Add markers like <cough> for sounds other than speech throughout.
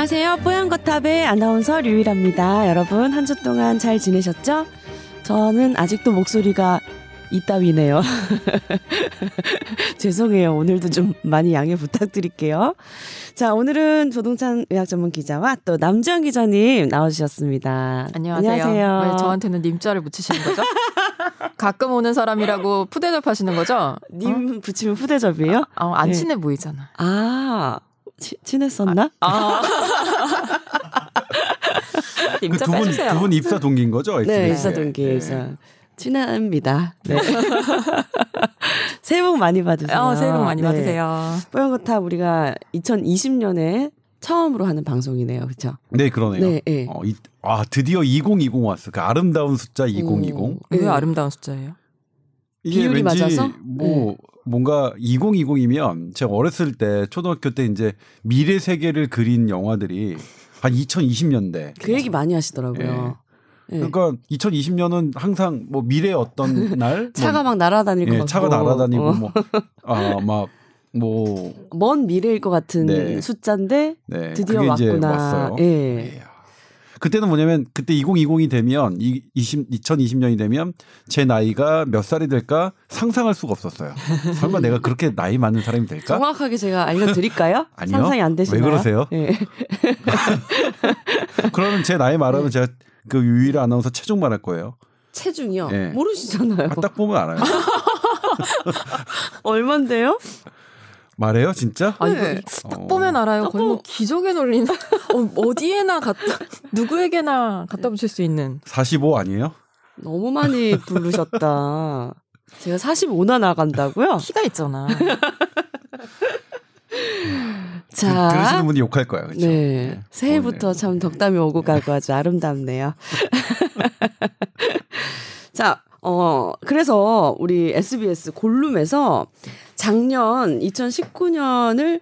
안녕하세요. 뽀얀거탑의 아나운서 류일합니다. 여러분 한 주 동안 잘 지내셨죠? 저는 아직도 목소리가 이따위네요. <laughs> 죄송해요. 오늘도 좀 많이 양해 부탁드릴게요. 자, 오늘은 조동찬 의학 전문 기자와 또 남주현 기자님 나와주셨습니다. 안녕하세요. 안녕하세요. 왜 저한테는 님자를 붙이시는 거죠? <laughs> 가끔 오는 사람이라고 푸대접 하시는 거죠? 님 어? 붙이면 후대접이에요? 아, 안 네. 친해 보이잖아. 아, 치, 친했었나? 아. <laughs> 그 님자 두분 빼주세요. 두분 입사 동기인 거죠? 네? 입사 동기 예. 입사. 친합니다. 네. <laughs> 새해 복 많이 받으세요. 어, 새해 복 많이 네. 받으세요. 뽀얀 거탑 우리가 2020년에 처음으로 하는 방송이네요. 그렇죠? 네, 그러네요. 네, 네. 어, 이, 아, 드디어 2020 왔어. 그 아름다운 숫자 2020. 오. 왜 네. 아름다운 숫자예요? 이게 비율이 왠지 맞아서? 네. 뭐 뭔가 2020이면 제가 어렸을 때 초등학교 때 이제 미래 세계를 그린 영화들이 한 2020년대. 그 얘기 많이 하시더라고요. 예. 그러니까 2020년은 항상 뭐 미래 어떤 <laughs> 날 차가 뭐, 막 날아다닐 것 예, 같고 차가 날아다니고 어. 뭐아막 뭐 <laughs> 먼 미래일 것 같은 네. 숫자인데 네, 드디어 왔구나. 왔어요. 예. 예. 그때는 뭐냐면 그때 2020이 되면 이 20, 2020년이 되면 제 나이가 몇 살이 될까 상상할 수가 없었어요. 설마 내가 그렇게 나이 많은 사람이 될까? 정확하게 제가 알려드릴까요? <laughs> 아니요. 상상이 안 되시나요? 왜 그러세요? 예. <laughs> 그러면 제 나이 말하면 제가 그 유일한 아나운서 체중 말할 거예요. 체중이요? 예. 모르시잖아요. 아, 딱 보면 알아요. <laughs> 얼만데요? 말해요, 진짜? 아, 이거 네. 딱 어. 보면 알아요. 딱 거의 뭐 보- 기적에 놀리는 어, 어디에나 갖다 누구에게나 갖다 붙일 수 있는 45 아니에요? 너무 많이 부르셨다. 제가 45나 나간다고요? 키가 있잖아. 자, 그, 들으시는 분이 욕할 거예요. 그렇죠? 네. 새해부터 좋네요. 참 덕담이 오고 가고 아주 아름답네요. <laughs> 자, 어, 그래서 우리 SBS 골룸에서 작년 2019년을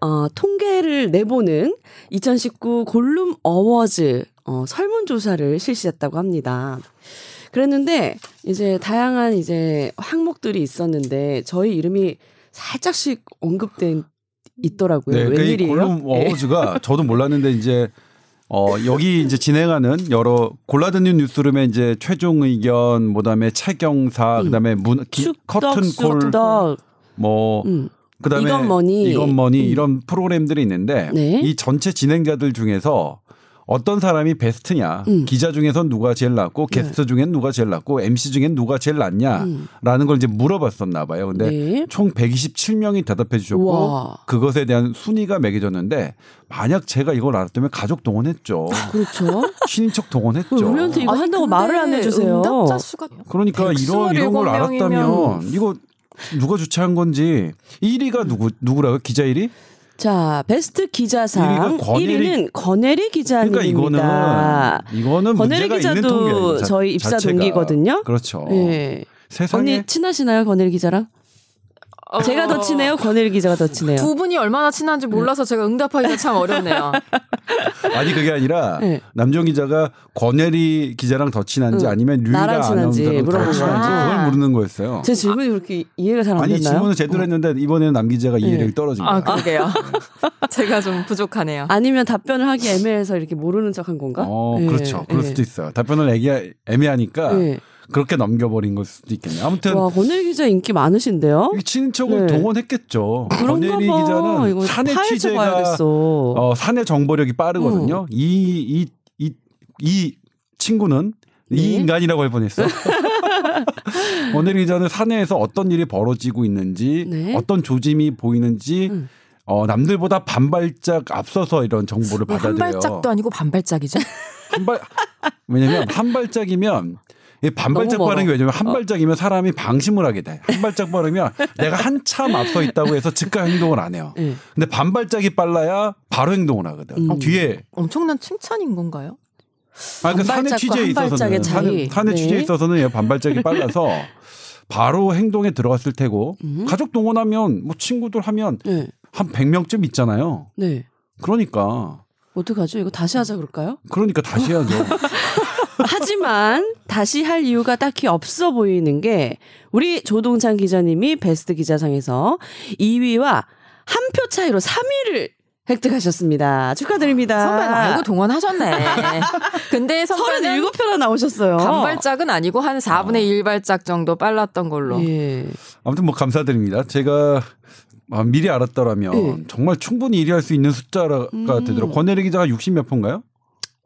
어, 통계를 내보는 2019 골룸 어워즈 어, 설문조사를 실시했다고 합니다. 그랬는데 이제 다양한 이제 항목들이 있었는데 저희 이름이 살짝씩 언급된 있더라고요. 네, 그이 웬일이에요? 골룸 예. 어워즈가 저도 몰랐는데 이제 어 여기 이제 진행하는 여러 골라듣는 뉴스룸의 이제 최종 의견, 그다음에 차경사, 그다음에 문 기, 커튼콜, 쑥덕. 뭐 음. 그다음에 이것머니. 이것머니 음. 이런 프로그램들이 있는데 네. 이 전체 진행자들 중에서 어떤 사람이 베스트냐, 음. 기자 중에선 누가 제일 낫고 게스트 중엔 누가 제일 낫고 MC 중엔 누가 제일 낫냐라는 걸 이제 물어봤었나 봐요. 근데 네. 총 127명이 대답해 주셨고 우와. 그것에 대한 순위가 매겨졌는데 만약 제가 이걸 알았다면 가족 동원했죠. 그렇죠. <laughs> 친인척 동원했죠. 우리한테 이거 아니, 한다고 말을 안 해주세요. 응답자 수가 그러니까 이런 이런 걸127 알았다면 명이면 이거 누가 주최한 건지 1위가 누구 누구라고 기자 1위? 자, 베스트 기자상 1위가 권혜리- 1위는 권혜리 그러니까 기자님입니다. 이거는 이거는 권혜리 기자도. 자- 저희 입사 자체가. 동기거든요. 그렇죠. 예. 세상에 언니 친하시나요, 권혜리 기자랑? 제가 더 친해요, 권혜리 기자가 더 친해요. 두 분이 얼마나 친한지 몰라서 제가 응답하기가 참 어렵네요. <laughs> 아니 그게 아니라 네. 남정 기자가 권혜리 기자랑 더 친한지 응. 아니면 류일아 친한지 물어본 친한지. 그걸 물는 거였어요. 제 질문이 그렇게 이해가 잘안 아니 됐나요? 질문을 제대로 했는데 이번에는 남 기자가 이해력이 네. 떨어진 거야. 아 그러게요. <laughs> 제가 좀 부족하네요. 아니면 답변을 하기 애매해서 이렇게 모르는 척한 건가? 어, 예, 그렇죠. 그럴 예. 수도 있어요. 답변을 애기, 애매하니까 예. 그렇게 넘겨버린 걸 수도 있겠네요. 아무튼 와, 권혜리 기자 인기 많으신데요? 이 친인척을 네. 동원했겠죠. 그런가 권혜리 봐. 기자는 이거 사내 취재가 봐야겠어. 어, 사내 정보력이 빠르거든요. 이이 이 이 친구는 이 네. 인간이라고 할 뻔했어. <laughs> 권혜리 기자는 사내에서 어떤 일이 벌어지고 있는지, 네. 어떤 조짐이 보이는지, 음. 어, 남들보다 반발짝 앞서서 이런 정보를 왜한 받아들여요. 발짝도 아니고 반발짝이죠? <laughs> 한 발, 왜냐면 한 발짝이면 이 반발짝 빠른 게. 왜냐면 한 발짝이면 사람이 방심을 하게 돼. 한 발짝 빠르면 <laughs> 내가 한참 앞서 있다고 해서 즉각 행동을 안 해요. 예. 근데 반발짝이 빨라야 바로 행동을 하거든. 음. 뒤에 엄청난 칭찬인 건가요? 아, 그러니까 사내 반발짝과 취재에 있어서는. 사내, 사내 네. 취재에 있어서는 얘 반발짝이 빨라서 <laughs> 바로 행동에 들어갔을 테고 음. 가족 동원하면 뭐 친구들 하면 네. 한 100명쯤 있잖아요. 네. 그러니까 어떡하죠? 이거 다시 하자 그럴까요? 그러니까 다시 해야죠. <laughs> 하지만 다시 할 이유가 딱히 없어 보이는 게 우리 조동찬 기자님이 베스트 기자상에서 2위와 한 표 차이로 3위를 획득하셨습니다. 축하드립니다. 선배는 알고 동원하셨네. <laughs> 근데 선배는 37표나 나오셨어요. 간발짝은 아니고 한 4분의 1 발짝 정도 빨랐던 걸로. 예. 아무튼 뭐 감사드립니다. 제가 아, 미리 알았더라면 예. 정말 충분히 1위 할 수 있는 숫자가 음. 되더라고요. 권혜리 기자가 60몇 표인가요?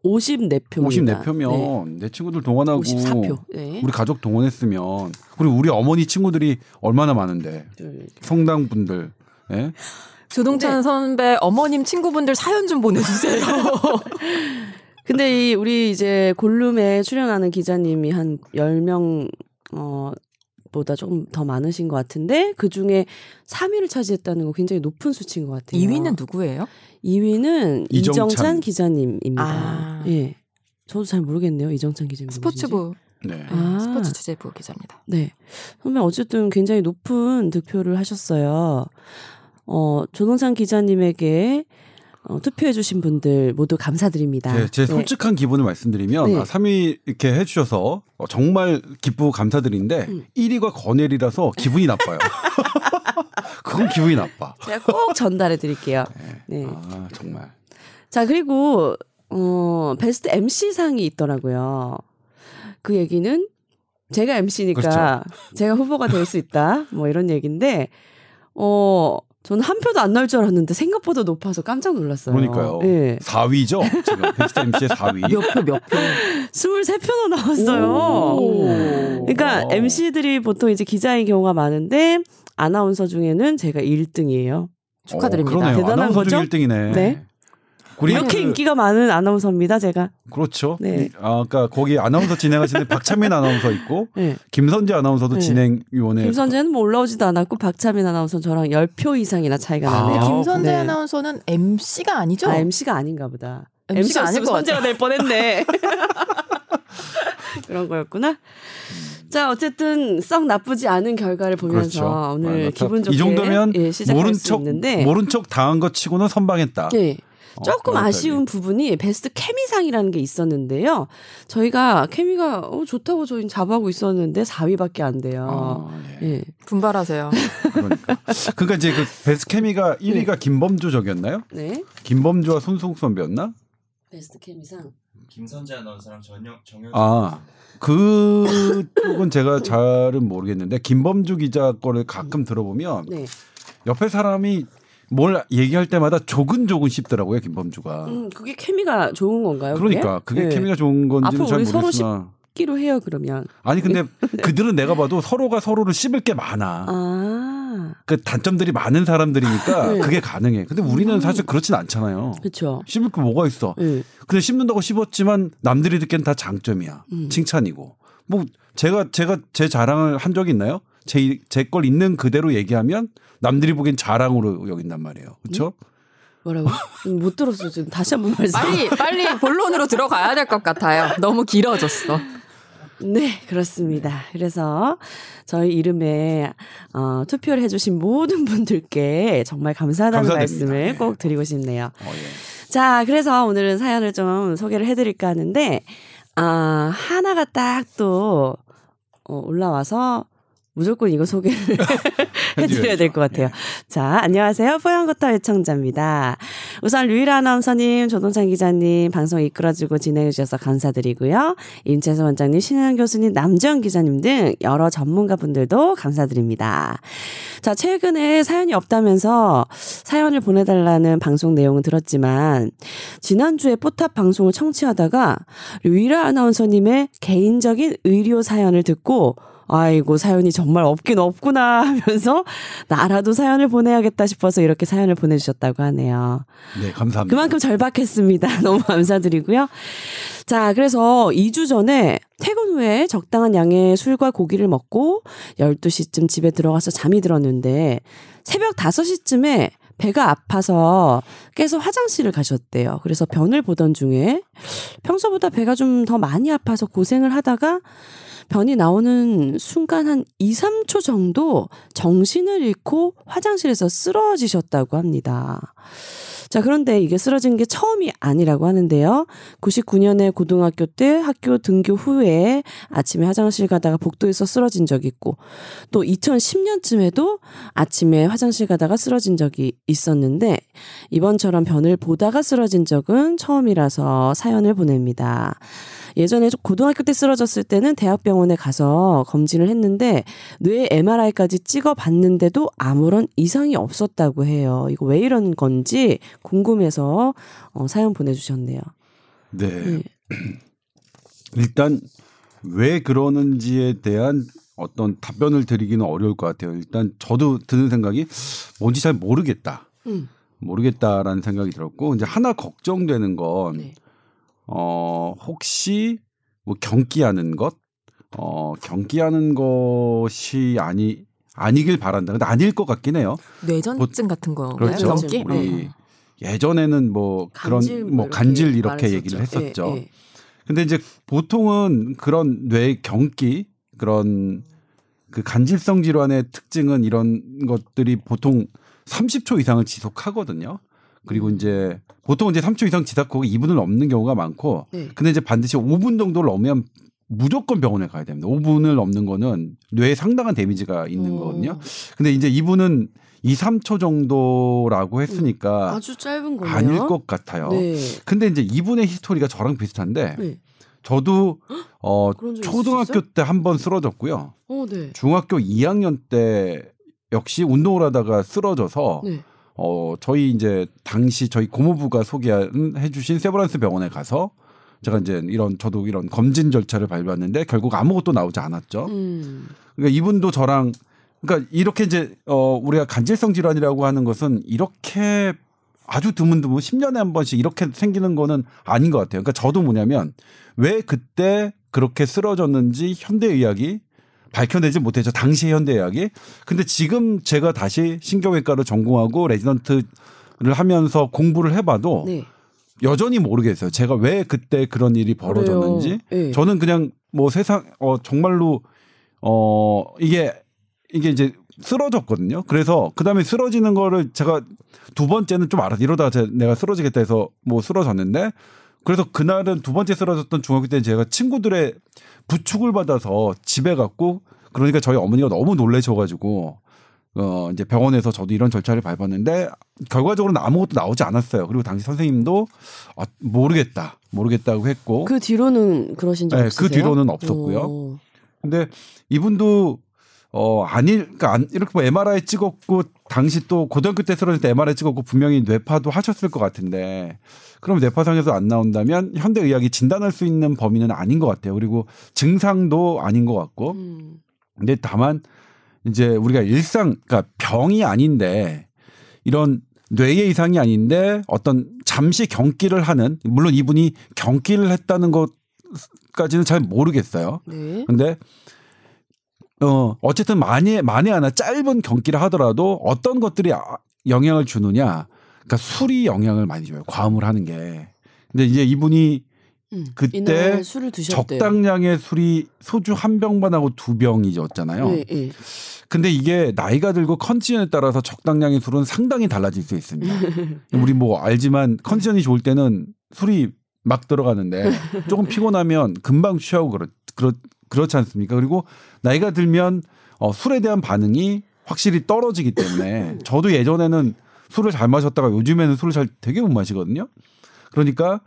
54표입니다. 54표면 내 친구들 동원하고 54표. 네. 우리 가족 동원했으면 그리고 우리 어머니 친구들이 얼마나 많은데 둘. 성당 분들 예? 조동찬 네. 선배 어머님 친구분들 사연 좀 보내주세요. <laughs> 근데 이 우리 이제 골룸에 출연하는 기자님이 한 10명 어 보다 조금 더 많으신 것 같은데 그 중에 3위를 차지했다는 거 굉장히 높은 수치인 것 같아요. 2위는 누구예요? 2위는 이정찬. 이정찬, 기자님입니다. 아. 예. 저도 잘 모르겠네요. 이정찬 기자님. 스포츠부 네. 아. 스포츠 취재부 기자입니다. 네. 선배 어쨌든 굉장히 높은 득표를 하셨어요. 어, 조동찬 기자님에게 어, 투표해주신 분들 모두 감사드립니다. 제, 제 네. 솔직한 기분을 말씀드리면 네. 아, 3위 이렇게 해주셔서 어, 정말 기쁘고 감사드리는데 음. 1위가 권혜리라서 기분이 나빠요. <laughs> 그건 기분이 나빠. 제가 꼭 전달해 드릴게요. 네. 아 정말. 자, 그리고, 어, 베스트 MC상이 있더라고요. 그 얘기는 제가 MC니까 그렇죠. 제가 후보가 될 수 있다. 뭐 이런 얘기인데, 어, 저는 한 표도 안 나올 줄 알았는데 생각보다 높아서 깜짝 놀랐어요. 그러니까요. 예. 4위죠. 지금 베스트 MC의 4위. 몇 표, 몇 표. <laughs> 23표나 나왔어요. 오. 그러니까 어. MC들이 보통 이제 기자인 경우가 많은데 아나운서 중에는 제가 1등이에요. 축하드립니다. 어, 그러네요. 대단한 아나운서 거죠? 중 1등이네. 네. 우리 이렇게 그- 인기가 많은 아나운서입니다, 제가. 그렇죠. 네. 아, 아까 거기 아나운서 진행하시는 <laughs> 박찬민 아나운서 있고 네. 김선재 아나운서도 네. 진행위원회. 김선재는 뭐 올라오지도 않았고 박차민 아나운서 저랑 10표 이상이나 차이가 아, 나네요. 김선재 네. 아나운서는 MC가 아니죠? 아, MC가 아닌가 보다. MC 가 아닐 것 선재가 될 뻔했네. <laughs> 그런 거였구나. 자, 어쨌든 썩 나쁘지 않은 결과를 보면서 그렇죠. 오늘 아, 기분 좋게 이 정도면 예, 모른 수척 있는데 모른 척 당한 것 치고는 선방했다. 예. 어, 조금 그런 아쉬운 부분이 베스트 케미상이라는 게 있었는데요. 저희가 케미가 어, 좋다고 저희는 자부하고 있었는데 4위밖에 안 돼요. 아, 예. 예. 분발하세요. <laughs> 그러니까. 그러니까 이제 그 베스트 케미가 네. 1위가 김범주 적이었나요? 네. 김범주와 손승욱 선배였나? 베스트 케미상. 김선재 아나운서랑 전영 정영 아. 그쪽은 제가 잘은 모르겠는데 김범주 기자 거를 가끔 들어보면 네. 옆에 사람이 뭘 얘기할 때마다 조근조근 씹더라고요 김범주가. 음, 그게 케미가 좋은 건가요? 그러니까 그게 네. 케미가 좋은 앞으로 잘 모르겠으나 끼로 해요 그러면. 아니 근데 <laughs> 그들은 내가 봐도 서로가 서로를 씹을 게 많아. 아, 그 단점들이 많은 사람들이니까 <laughs> 네. 그게 가능해. 근데 우리는 음. 사실 그렇진 않잖아요. 그렇죠. 씹을 게 뭐가 있어? 예. 근데 씹는다고 씹었지만 남들이 듣기엔 다 장점이야. 음. 칭찬이고. 뭐 제가 제가 제 자랑을 한 적이 있나요? 제제걸 있는 그대로 얘기하면 남들이 보기엔 자랑으로 여긴단 말이에요. 그렇죠? 뭐라고? 음, 못 들었어 지금 다시 한 번 말씀. 빨리 빨리 본론으로 들어가야 될 것 같아요. 너무 길어졌어. 네, 그렇습니다. 그래서 저희 이름에 어, 투표를 해주신 모든 분들께 정말 감사하다는 감사드립니다. 말씀을 네. 꼭 드리고 싶네요. 어, 예. 자, 그래서 오늘은 사연을 좀 소개를 해드릴까 하는데, 아, 하나가 딱 또, 어, 올라와서 무조건 이거 소개를 <laughs> 해드려야 될 것 같아요. 자, 안녕하세요. 뽀얀거타 애청자입니다. 우선 류일 아나운서님, 조동찬 기자님, 방송 이끌어주고 진행해주셔서 감사드리고요. 임채수 원장님, 신현 교수님, 남주현 기자님 등 여러 전문가분들도 감사드립니다. 자, 최근에 사연이 없다면서 사연을 보내달라는 방송 내용은 들었지만, 지난주에 뽀탑 방송을 청취하다가 류일아 아나운서님의 개인적인 의료 사연을 듣고, 아이고, 사연이 정말 없긴 없구나 하면서, 나라도 사연을 보내야겠다 싶어서 이렇게 사연을 보내주셨다고 하네요. 네, 감사합니다. 그만큼 절박했습니다. <laughs> 너무 감사드리고요. 자, 그래서 2주 전에 퇴근 후에 적당한 양의 술과 고기를 먹고 12시쯤 집에 들어가서 잠이 들었는데 새벽 5시쯤에 배가 아파서 깨서 화장실을 가셨대요. 그래서 변을 보던 중에 평소보다 배가 좀 더 많이 아파서 고생을 하다가 변이 나오는 순간 한 2, 3초 정도 정신을 잃고 화장실에서 쓰러지셨다고 합니다. 자, 그런데 이게 쓰러진 게 처음이 아니라고 하는데요. 99년에 고등학교 때 학교 등교 후에 아침에 화장실 가다가 복도에서 쓰러진 적이 있고 또 2010년쯤에도 아침에 화장실 가다가 쓰러진 적이 있었는데 이번처럼 변을 보다가 쓰러진 적은 처음이라서 사연을 보냅니다. 예전에 고등학교 때 쓰러졌을 때는 대학병원에 가서 검진을 했는데 뇌 MRI까지 찍어 봤는데도 아무런 이상이 없었다고 해요. 이거 왜 이런 건지 궁금해서 어, 사연 보내주셨네요. 네. 네. <clears throat> 일단 왜 그러는지에 대한 어떤 답변을 드리기는 어려울 것 같아요. 일단 저도 드는 생각이 뭔지 잘 모르겠다. 음. 모르겠다라는 생각이 들었고 이제 하나 걱정되는 건 네. 어, 혹시 뭐 경기하는 것, 어, 경기하는 것이 아니 아니길 바란다. 근데 아닐 것 같긴 해요. 뇌전증 같은 거가요? 그렇죠. 경기? 우리 어. 예전에는 뭐 그런 간질 뭐 간질 이렇게 말했었죠. 얘기를 했었죠. 예, 예. 근데 이제 보통은 그런 뇌 경기 그런 그 간질성 질환의 특징은 이런 것들이 보통 30초 이상을 지속하거든요. 그리고 음. 이제 보통 이제 3초 이상 지속하고 2분을 넘는 경우가 많고 네. 근데 이제 반드시 5분 정도를 넘으면 무조건 병원에 가야 됩니다. 5분을 넘는 거는 뇌에 상당한 데미지가 있는 어. 거거든요. 근데 이제 이분은 2, 3초 정도라고 했으니까 아주 짧은 거네요. 아닐 것 같아요. 네. 근데 이제 이분의 히스토리가 저랑 비슷한데 네. 저도 <gasps> 어 초등학교? 때 한 번 쓰러졌고요. 어, 네. 중학교 2학년 때 역시 운동을 하다가 쓰러져서 네. 어 저희 이제 당시 저희 고모부가 소개한 해주신 세브란스 병원에 가서 제가 이제 이런 저도 이런 검진 절차를 밟았는데 결국 아무것도 나오지 않았죠. 음. 그러니까 이분도 저랑 그러니까 이렇게 이제 어 우리가 간질성 질환이라고 하는 것은 이렇게 아주 드문드문 10년에 한 번씩 이렇게 생기는 거는 아닌 것 같아요. 그러니까 저도 뭐냐면 왜 그때 그렇게 쓰러졌는지 현대의학이 밝혀내지 못했죠. 당시 현대의학이. 근데 지금 제가 다시 신경외과를 전공하고 레지던트를 하면서 공부를 해봐도 네. 여전히 모르겠어요. 제가 왜 그때 그런 일이 벌어졌는지. 네. 저는 그냥 뭐 세상 어 정말로 어 이게 이게 이제 쓰러졌거든요. 그래서 그 다음에 쓰러지는 거를 제가 두 번째는 좀 알아. 이러다가 제- 내가 쓰러지겠다 해서 뭐 쓰러졌는데 그래서 그날은 두 번째 쓰러졌던 중학교 때는 제가 친구들의 부축을 받아서 집에 갔고 그러니까 저희 어머니가 너무 놀라셔가지고 어 이제 병원에서 저도 이런 절차를 밟았는데 결과적으로는 아무것도 나오지 않았어요. 그리고 당시 선생님도 아, 모르겠다, 모르겠다고 했고 그 뒤로는 그러신 적 네, 없으세요? 그 뒤로는 없었고요. 오. 근데 이분도 어 아닐 그러니까 안, 이렇게 뭐 MRI 찍었고 당시 또 고등학교 때 쓰러질 때 MRI 찍었고 분명히 뇌파도 하셨을 것 같은데 그럼 뇌파상에서 안 나온다면 현대 의학이 진단할 수 있는 범위는 아닌 것 같아요. 그리고 증상도 아닌 것 같고 음. 근데 다만 이제 우리가 일상 그러니까 병이 아닌데 이런 뇌의 이상이 아닌데 어떤 잠시 경기를 하는 물론 이분이 경기를 했다는 것까지는 잘 모르겠어요. 네. 근데 어 어쨌든 만에 만에 하나 짧은 경기를 하더라도 어떤 것들이 아- 영향을 주느냐 그러니까 술이 영향을 많이 줘요 과음을 하는 게 근데 이제 이분이 음. 그때. 적당량의 술이 소주 한 병반하고 두 병이었잖아요 네, 네. 근데 이게 나이가 들고 컨디션에 따라서 적당량의 술은 상당히 달라질 수 있습니다 <laughs> 우리 뭐 알지만 컨디션이 좋을 때는 술이 막 들어가는데 <laughs> 조금 피곤하면 금방 취하고 그렇, 그렇, 그렇지 않습니까? 그리고 나이가 들면 어, 술에 대한 반응이 확실히 떨어지기 때문에 <laughs> 저도 예전에는 술을 잘 마셨다가 요즘에는 술을 잘 되게 못 마시거든요. 그러니까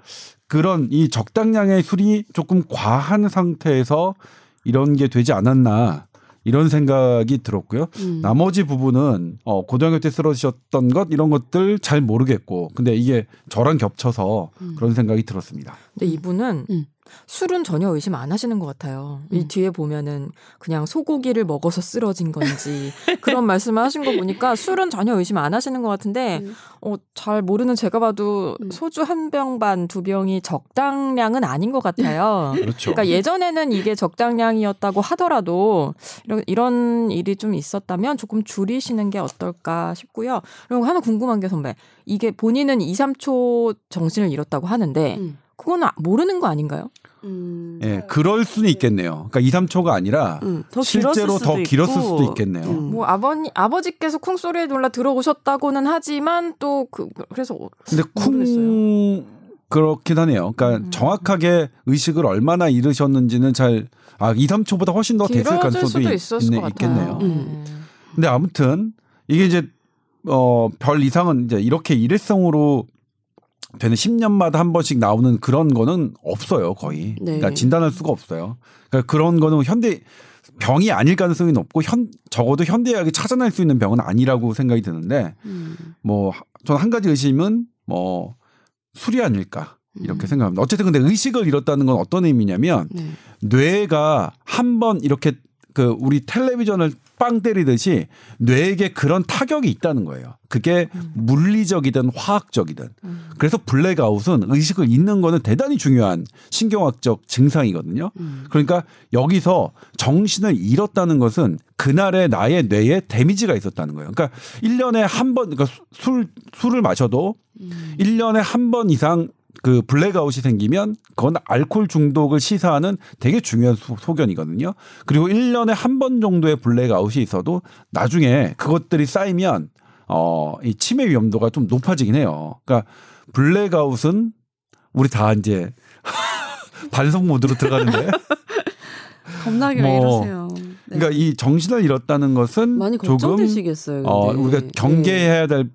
그런 이 적당량의 술이 조금 과한 상태에서 이런 게 되지 않았나 이런 생각이 들었고요. 음. 나머지 부분은 어 고등학교 때 쓰러지셨던 것 이런 것들 잘 모르겠고 근데 이게 저랑 겹쳐서 음. 그런 생각이 들었습니다. 근데 이분은 음. 술은 전혀 의심 안 하시는 것 같아요. 이 음. 뒤에 보면은 그냥 소고기를 먹어서 쓰러진 건지 그런 말씀을 하신 거 보니까 술은 전혀 의심 안 하시는 것 같은데 음. 어, 잘 모르는 제가 봐도 음. 소주 한 병 반 두 병이 적당량은 아닌 것 같아요. <laughs> 그렇죠. 그러니까 예전에는 이게 적당량이었다고 하더라도 이런, 이런 일이 좀 있었다면 조금 줄이시는 게 어떨까 싶고요. 그리고 하나 궁금한 게 선배. 이게 본인은 2, 3초 정신을 잃었다고 하는데 음. 그거는 아- 모르는 거 아닌가요? 음. 예, 그럴 수는 있겠네요. 그러니까 2, 3초가 아니라 음, 더 실제로 길었을 더 수도 길었을 있고. 수도 있겠네요. 음. 뭐 아버님 아버지께서 쿵 소리에 놀라 들어오셨다고는 하지만 또 그 그래서 어, 근데. 쿵 그렇긴 하네요. 그러니까 음. 정확하게 의식을 얼마나 잃으셨는지는 잘 아, 2, 3초보다 훨씬 더 됐을 가능성도 수도 있. 있겠네요. 음. 근데 아무튼 이게 이제 어, 별 이상은 이제 이렇게 일회성으로 되는 10년마다 한 번씩 나오는 그런 거는 없어요, 거의. 네. 그러니까 진단할 수가 없어요. 그러니까 그런 거는 현대 병이 아닐 가능성이 높고 현 적어도 현대의학이 찾아낼 수 있는 병은 아니라고 생각이 드는데 음. 뭐 저는 한 가지 의심은 뭐 술이 아닐까 이렇게 음. 생각합니다. 어쨌든 근데 의식을 잃었다는 건 어떤 의미냐면 네. 뇌가 한 번 이렇게 그 우리 텔레비전을 빵 때리듯이 뇌에게 그런 타격이 있다는 거예요. 그게 물리적이든 화학적이든. 음. 그래서 블랙아웃은 의식을 잃는 거는 대단히 중요한 신경학적 증상이거든요. 음. 그러니까 여기서 정신을 잃었다는 것은 그날의 나의 뇌에 데미지가 있었다는 거예요. 그러니까 1년에 한 번, 그러니까 술, 술을 마셔도 음. 1년에 한 번 이상 그 블랙아웃이 생기면 그건 알코올 중독을 시사하는 되게 중요한 소, 소견이거든요. 그리고 1년에 한 번 정도의 블랙아웃이 있어도 나중에 그것들이 쌓이면 어, 이 치매 위험도가 좀 높아지긴 해요. 그러니까 블랙아웃은 우리 다 이제 <laughs> 반성 모드로 들어가는데 <laughs> 겁나게 뭐, 왜 이러세요. 네. 그러니까 이 정신을 잃었다는 것은 많이 조금 걱정되시겠어요. 어, 근데. 우리가 경계해야 될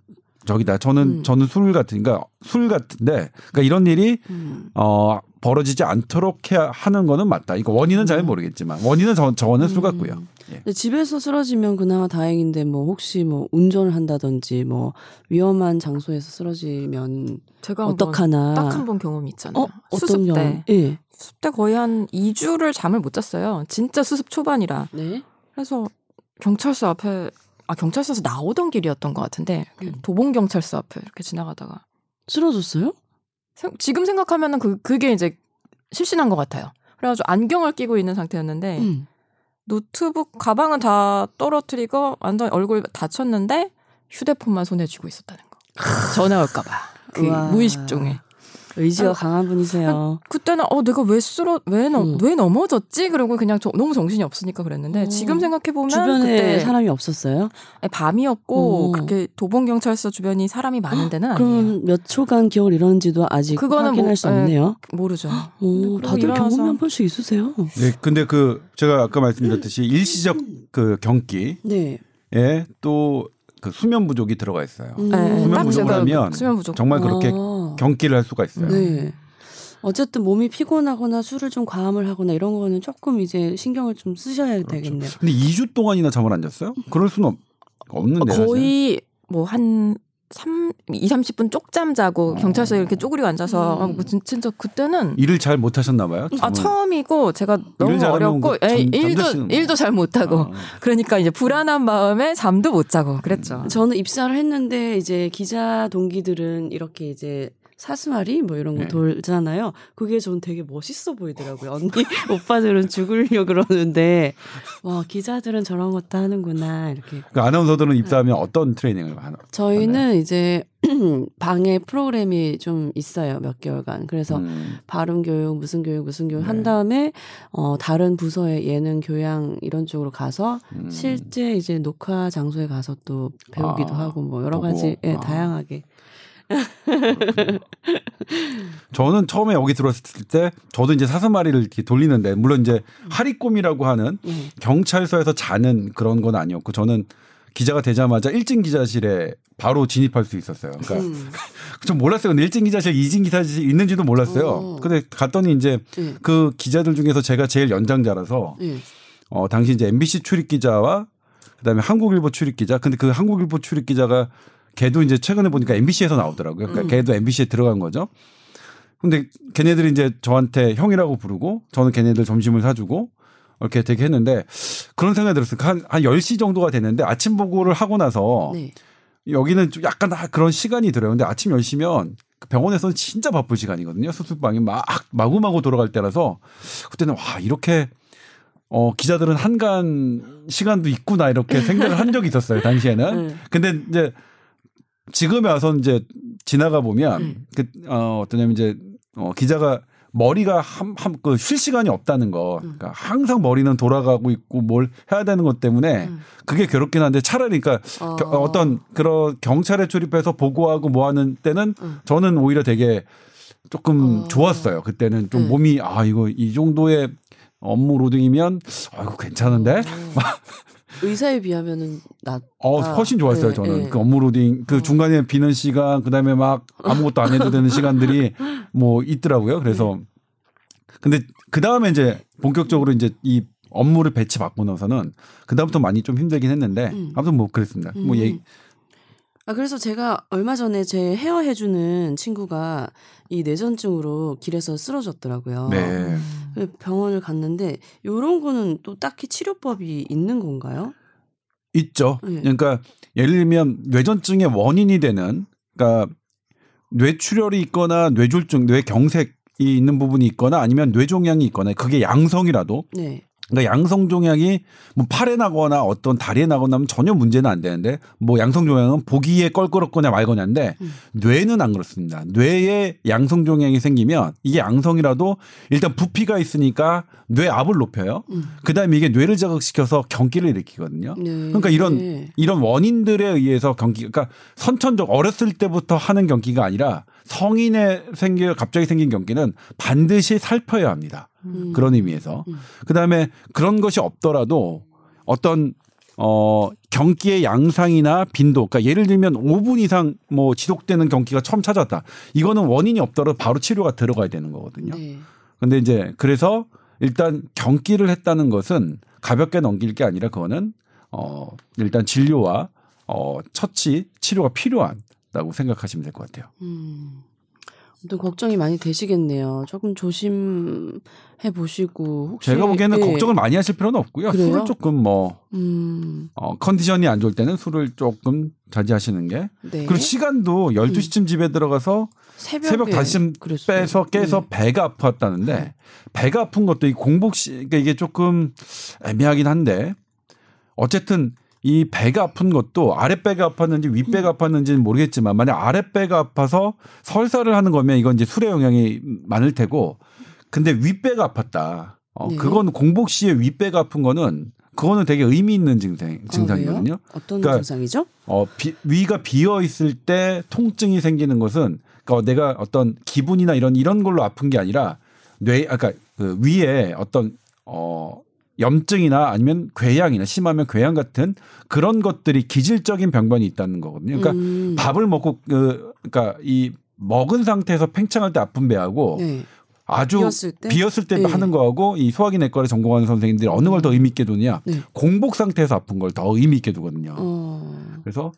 저기다. 저는 음. 저는 술 같은 그러니까 술 같은데 그러니까 이런 일이 음. 어 벌어지지 않도록 해야 하는 거는 맞다. 이거 원인은 잘 음. 모르겠지만 원인은 저, 저는 술 같고요. 음. 예. 근데 집에서 쓰러지면 그나마 다행인데 뭐 혹시 뭐 운전을 한다든지 뭐 위험한 장소에서 쓰러지면 제가 어떡하나. 딱 한 번 경험이 있잖아요. 어, 수습 어떤 때. 경 예. 수습 때 거의 한 2주를 잠을 못 잤어요. 진짜 수습 초반이라. 네. 그래서 경찰서 앞에 아 경찰서에서 나오던 길이었던 것 같은데 음. 도봉 경찰서 앞에 이렇게 지나가다가 쓰러졌어요? 생- 지금 생각하면은 그 그게 이제 실신한 것 같아요. 그래가지고 안경을 끼고 있는 상태였는데 음. 노트북 가방은 다 떨어뜨리고 완전 얼굴 다쳤는데 휴대폰만 손에 쥐고 있었다는 거. 전화 올까봐 그 우와. 무의식 중에. 의지가 아, 강한 분이세요. 그때는 어 내가 왜 쓰러 왜, 넘, 음. 왜 넘어졌지? 그리고 그냥 저- 너무 정신이 없으니까 그랬는데 어. 지금 생각해 보면 주변에 그때 사람이 없었어요? 밤이었고 어. 그렇게 도봉 경찰서 주변이 사람이 많은 데는 아니에요. 그럼 몇 초간 기억을 잃었는지도 아직 그거는 확인할 뭐- 수 예. 없네요. 모르죠. 오, 그리고 다들 일어나서- 경험이 한 번씩 있으세요? 네, 근데 그 제가 아까 말씀드렸듯이 일시적 그 경기에 네. 또그 수면 부족이 들어가 있어요. 음. 네, 수면 딱 부족을 하면 수면 부족. 정말 그렇게 아. 경기를 할 수가 있어요. 네. 어쨌든 몸이 피곤하거나 술을 좀 과음을 하거나 이런 거는 조금 이제 신경을 좀 쓰셔야 그렇죠. 되겠네요. 근데 2주 동안이나 잠을 안 잤어요? 그럴 수는 없, 사실. 거의 뭐한 3, 2, 30분 쪽잠 자고 어. 경찰서에 이렇게 쪼그리고 앉아서 음. 아, 뭐 진- 진짜 그때는 일을 잘 못 하셨나 봐요. 아 잠을. 처음이고 제가 너무 일을 잘하면 어렵고 그 잠- 에, 일도. 일도 잘 못 하고 아. 그러니까 이제 불안한 마음에 잠도 못 자고 그랬죠. 저는 입사를 했는데 이제 기자 동기들은 이렇게 이제 사스마리 뭐 이런 거 네. 돌잖아요. 그게 전 되게 멋있어 보이더라고요. 언니 <laughs> 오빠들은 죽으려 그러는데 와 기자들은 저런 것도 하는구나 이렇게. 그 아나운서들은 입사하면 어떤 트레이닝을 하나? 저희는 이제 <clears throat> 방에 프로그램이 좀 있어요 몇 개월간. 그래서 음. 발음 교육 무슨 교육 무슨 교육 한 네. 다음에 어 다른 부서의 예능 교양 이런 쪽으로 가서 음. 실제 이제 녹화 장소에 가서 또 배우기도 아, 하고 뭐 여러 보고. 가지 예, 아. 다양하게 <laughs> 저는 처음에 여기 들어왔을 때 저도 이제 사슴마리를 이렇게 돌리는데 물론 이제 하리꼼이라고 하는 예. 경찰서에서 자는 그런 건 아니었고 저는 기자가 되자마자 일진 기자실에 바로 진입할 수 있었어요. 그러니까 음. <laughs> 좀 몰랐어요. 근데 일진 기자실, 이진 기자실 있는지도 몰랐어요. 어. 근데 갔더니 이제 예. 그 기자들 중에서 제가 제일 연장자라서 예. 어 당시 이제 MBC 출입 기자와 그다음에 한국일보 출입 기자. 근데 그 한국일보 출입 기자가 걔도 이제 최근에 보니까 MBC에서 나오더라고요. 그러니까 음. 걔도 MBC에 들어간 거죠. 근데 걔네들이 이제 저한테 형이라고 부르고 저는 걔네들 점심을 사주고 이렇게 되게 했는데 그런 생각이 들었어요. 한, 한 10시 정도가 됐는데 아침 보고를 하고 나서 네. 여기는 좀 약간 다 그런 시간이 들어요. 근데 아침 10시면 병원에서는 진짜 바쁠 시간이거든요. 수술방이 막 마구마구 돌아갈 때라서 그때는 와 이렇게 어 기자들은 한간 시간도 있구나 이렇게 생각을 한 적이 있었어요. 당시에는. <laughs> 네. 근데 이제 지금에 와서 이제 지나가 보면 음. 그 어, 어떠냐면 이제 어, 기자가 머리가 한 한 그 쉴 시간이 없다는 거. 그러니까 항상 머리는 돌아가고 있고 뭘 해야 되는 것 때문에 음. 그게 괴롭긴 한데 차라리 그러니까 어. 겨- 어떤 그런 경찰에 출입해서 보고하고 뭐 하는 때는 음. 저는 오히려 되게 조금 어. 좋았어요. 그때는 좀 네. 몸이 아 이거 이 정도의 업무 로딩이면 아이고 괜찮은데 <laughs> 의사에 비하면은 나어 아, 훨씬 좋았어요 네, 저는 네. 그 업무 로딩 그 어. 중간에 비는 시간 그다음에 막 아무것도 안 해도 되는 시간들이 <laughs> 뭐 있더라고요. 그래서 네. 근데 그 다음에 이제 본격적으로 이제 이 업무를 배치 받고 나서는 그 다음부터 많이 좀 힘들긴 했는데 음. 아무튼 뭐 그랬습니다. 뭐 음. 얘기 아 그래서 제가 얼마 전에 제 헤어 해주는 친구가 이 뇌전증으로 길에서 쓰러졌더라고요. 네. 그래서 병원을 갔는데 요런 거는 또 딱히 치료법이 있는 건가요? 있죠. 네. 그러니까 예를 들면 뇌전증의 원인이 되는 그러니까 뇌출혈이 있거나 뇌졸중, 뇌경색이 있는 부분이 있거나 아니면 뇌종양이 있거나 그게 양성이라도 네. 그러니까 양성 종양이 뭐 팔에 나거나 어떤 다리에 나거나 하면 전혀 문제는 안 되는데 뭐 양성 종양은 보기에 껄끄럽거나 말거냐인데 음. 뇌는 안 그렇습니다. 뇌에 양성 종양이 생기면 이게 양성이라도 일단 부피가 있으니까 뇌 압을 높여요. 음. 그다음에 이게 뇌를 자극시켜서 경기를 일으키거든요. 네. 그러니까 이런 네. 이런 원인들에 의해서 경기 그러니까 선천적 어렸을 때부터 하는 경기가 아니라 성인에 생겨 갑자기 생긴 경기는 반드시 살펴야 합니다. 음. 그런 의미에서 음. 그다음에 그런 것이 없더라도 어떤 어 경기의 양상이나 빈도 그러니까 예를 들면 5분 이상 뭐 지속되는 경기가 처음 찾았다. 이거는 원인이 없더라도 바로 치료가 들어가야 되는 거거든요. 네. 근데 이제 그래서 일단 경기를 했다는 것은 가볍게 넘길 게 아니라 그거는 어 일단 진료와 어 처치 치료가 필요 하다고 생각하시면 될 것 같아요. 음. 또 걱정이 많이 되시겠네요. 조금 조심해 보시고 제가 보기에는 예. 걱정을 많이 하실 필요는 없고요. 그래요? 술을 조금 뭐 음. 어, 컨디션이 안 좋을 때는 술을 조금 자제하시는 게 네. 그리고 시간도 12시쯤 집에 들어가서 새벽에 새벽 5시쯤 그랬어요. 빼서 깨서 네. 배가 아팠다는데 배가 아픈 것도 이 공복 시 그러니까 이게 조금 애매하긴 한데 어쨌든 이 배가 아픈 것도 아랫배가 아팠는지 윗배가 아팠는지는 모르겠지만 만약 아랫배가 아파서 설사를 하는 거면 이건 이제 술의 영향이 많을 테고 근데 윗배가 아팠다. 어, 네. 그건 공복 시에 윗배가 아픈 거는 그거는 되게 의미 있는 증상 아, 증상이거든요. 왜요? 어떤 그러니까 증상이죠? 어, 비- 위가 비어 있을 때 통증이 생기는 것은 그러니까 내가 어떤 기분이나 이런 이런 걸로 아픈 게 아니라 뇌 아까 그 위에 어떤 어 염증이나 아니면 궤양이나 심하면 궤양 같은 그런 것들이 기질적인 병변이 있다는 거거든요. 그러니까 음. 밥을 먹고 그 그러니까 이 먹은 상태에서 팽창할 때 아픈 배하고 네. 아주 비었을 때? 비었을 때 네. 하는 거하고 이 소화기 내과를 전공하는 선생님들이 어느 걸 더 의미 있게 두냐 네. 공복 상태에서 아픈 걸 더 의미 있게 두거든요. 어. 그래서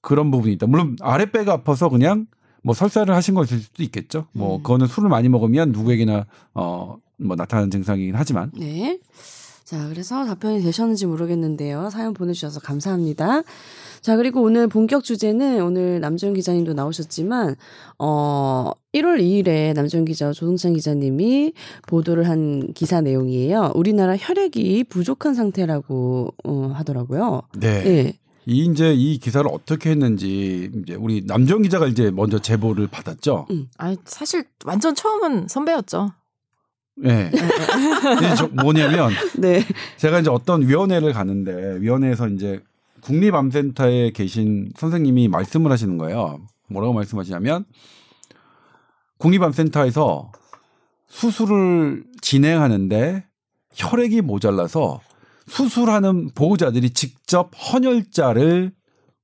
그런 부분이 있다. 물론 아랫배가 아파서 그냥 뭐 설사를 하신 것일 수도 있겠죠. 뭐 음. 그거는 술을 많이 먹으면 누구에게나 어 뭐 나타나는 증상이긴 하지만 네. 자, 그래서 답변이 되셨는지 모르겠는데요. 사연 보내주셔서 감사합니다. 자, 그리고 오늘 본격 주제는 오늘 남주현 기자님도 나오셨지만, 어, 1월 2일에 남주현 기자와 조동찬 기자님이 보도를 한 기사 내용이에요. 우리나라 혈액이 부족한 상태라고 어, 하더라고요. 네. 네. 이 이제 이 기사를 어떻게 했는지 이제 우리 남정 기자가 이제 먼저 제보를 받았죠. 음. 아니 사실 완전 처음은 선배였죠. 네. 이게 저 뭐냐면 <laughs> 네. 제가 이제 어떤 위원회를 가는데 위원회에서 이제 국립암센터에 계신 선생님이 말씀을 하시는 거예요. 뭐라고 말씀하시냐면 국립암센터에서 수술을 진행하는데 혈액이 모자라서 수술하는 보호자들이 직접 헌혈자를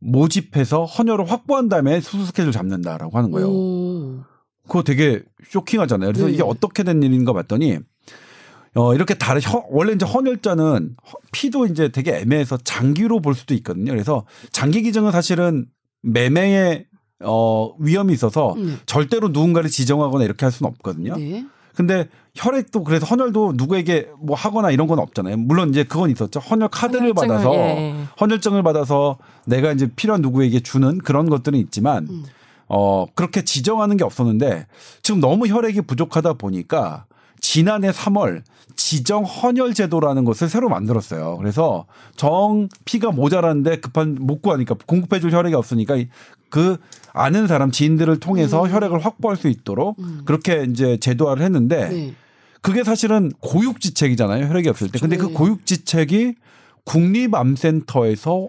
모집해서 헌혈을 확보한 다음에 수술 스케줄 잡는다라고 하는 거예요. 오. 그거 되게 쇼킹하잖아요. 그래서 네. 이게 어떻게 된 일인가 봤더니 어 이렇게 다른 혀- 원래 이제 헌혈자는 허- 피도 이제 되게 애매해서 장기로 볼 수도 있거든요. 그래서 장기 기증은 사실은 매매의 어 위험이 있어서 네. 절대로 누군가를 지정하거나 이렇게 할 수는 없거든요. 네. 근데 혈액도 그래서 헌혈도 누구에게 뭐 하거나 이런 건 없잖아요. 물론 이제 그건 있었죠. 헌혈 카드를 헌혈증을, 받아서 예. 헌혈증을 받아서 내가 이제 필요한 누구에게 주는 그런 것들은 있지만 음. 어 그렇게 지정하는 게 없었는데 지금 너무 혈액이 부족하다 보니까 지난해 3월 지정 헌혈 제도라는 것을 새로 만들었어요. 그래서 정 피가 모자란데 급한 못 구하니까 공급해 줄 혈액이 없으니까 이- 그 아는 사람 지인들을 통해서 음. 혈액을 확보할 수 있도록 음. 그렇게 이제 제도화를 했는데 네. 그게 사실은 고육지책이잖아요. 혈액이 없을 때. 근데 그 네. 고육지책이 국립암센터에서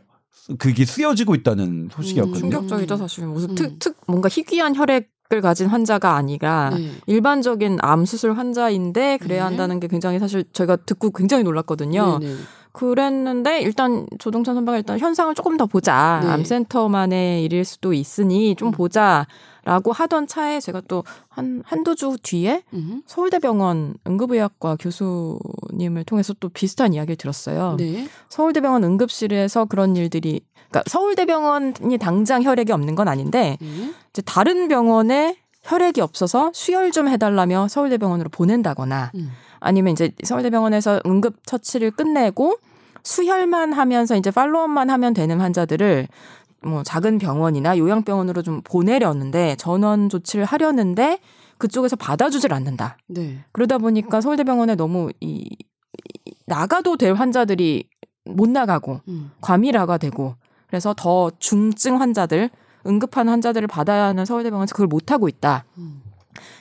그게 쓰여지고 있다는 소식이었거든요. 음, 충격적이죠 사실 무슨 음. 특, 특 뭔가 희귀한 혈액 을 가진 환자가 아니라 네. 일반적인 암 수술 환자인데 그래야 네. 한다는 게 굉장히 사실 저희가 듣고 굉장히 놀랐거든요. 네, 네. 그랬는데 일단 조동찬 선배가 일단 현상을 조금 더 보자. 네. 암센터만의 일일 수도 있으니 좀 음. 보자 라고 하던 차에 제가 또 한 한두 주 뒤에 음. 서울대병원 응급의학과 교수님을 통해서 또 비슷한 이야기를 들었어요. 네. 서울대병원 응급실에서 그런 일들이 그러니까 서울대병원이 당장 혈액이 없는 건 아닌데 네. 이제 다른 병원에 혈액이 없어서 수혈 좀 해달라며 서울대병원으로 보낸다거나 음. 아니면 이제 서울대병원에서 응급 처치를 끝내고 수혈만 하면서 이제 팔로업만 하면 되는 환자들을 뭐 작은 병원이나 요양병원으로 좀 보내려는데 전원 조치를 하려는데 그쪽에서 받아주질 않는다. 네. 그러다 보니까 서울대병원에 너무 이, 이 나가도 될 환자들이 못 나가고 음. 과밀화가 되고 그래서 더 중증 환자들 응급한 환자들을 받아야 하는 서울대병원에서 그걸 못 하고 있다. 음.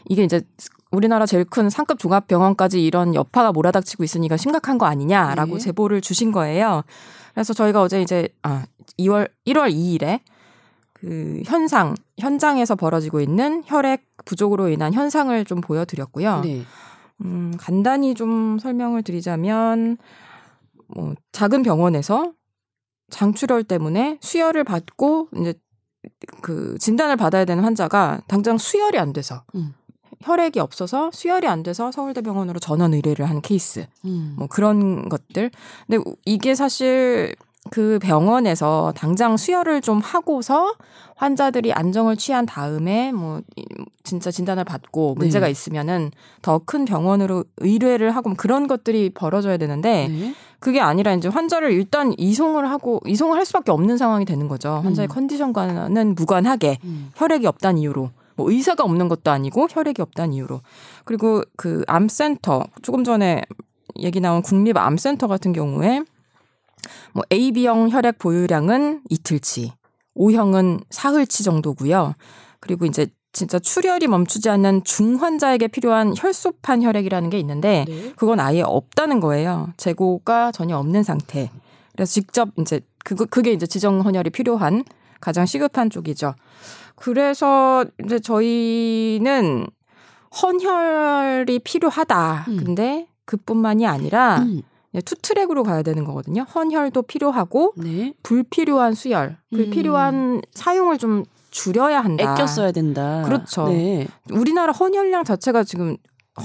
이게 이제 우리나라 제일 큰 상급 종합병원까지 이런 여파가 몰아닥치고 있으니까 심각한 거 아니냐라고 네. 제보를 주신 거예요. 그래서 저희가 어제 이제 아 2월 1월 2일에 그 현상 현장에서 벌어지고 있는 혈액 부족으로 인한 현상을 좀 보여드렸고요. 네. 음, 간단히 좀 설명을 드리자면 뭐 작은 병원에서 장출혈 때문에 수혈을 받고 이제 그 진단을 받아야 되는 환자가 당장 수혈이 안 돼서 음. 혈액이 없어서 수혈이 안 돼서 서울대병원으로 전원 의뢰를 한 케이스 음. 뭐 그런 것들. 근데 이게 사실 그 병원에서 당장 수혈을 좀 하고서 환자들이 안정을 취한 다음에 뭐 이- 진짜 진단을 받고 문제가 네. 있으면은 더 큰 병원으로 의뢰를 하고 뭐 그런 것들이 벌어져야 되는데 네. 그게 아니라 이제 환자를 일단 이송을 하고 이송을 할 수밖에 없는 상황이 되는 거죠. 환자의 음. 컨디션과는 무관하게 음. 혈액이 없다는 이유로 뭐 의사가 없는 것도 아니고 혈액이 없다는 이유로 그리고 그 암센터 조금 전에 얘기 나온 국립 암센터 같은 경우에 뭐 AB형 혈액 보유량은 이틀치, O형은 사흘치 정도고요. 그리고 이제 진짜 출혈이 멈추지 않는 중환자에게 필요한 혈소판 혈액이라는 게 있는데 네. 그건 아예 없다는 거예요. 재고가 전혀 없는 상태. 그래서 직접 이제 그거 그게 이제 지정 헌혈이 필요한 가장 시급한 쪽이죠. 그래서 이제 저희는 헌혈이 필요하다. 음. 근데 그뿐만이 아니라 음. 이제 two track으로 가야 되는 거거든요. 헌혈도 필요하고 네. 불필요한 수혈, 음. 불필요한 사용을 좀 줄여야 한다. 애껴 써야 된다. 그렇죠. 네. 우리나라 헌혈량 자체가 지금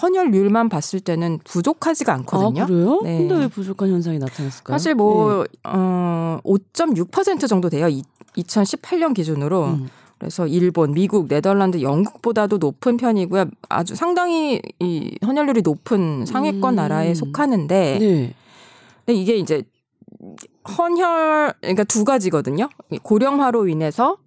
헌혈률만 봤을 때는 부족하지가 않거든요. 아, 그래요? 네. 근데 왜 부족한 현상이 나타났을까요? 사실 뭐 네. 어, 5.6% 정도 돼요. 이, 2018년 기준으로. 음. 그래서 일본, 미국, 네덜란드, 영국보다도 높은 편이고요. 아주 상당히 이 헌혈률이 높은 상위권 음. 나라에 속하는데 네. 근데 이게 이제 헌혈 그러니까 두 가지거든요. 고령화로 인해서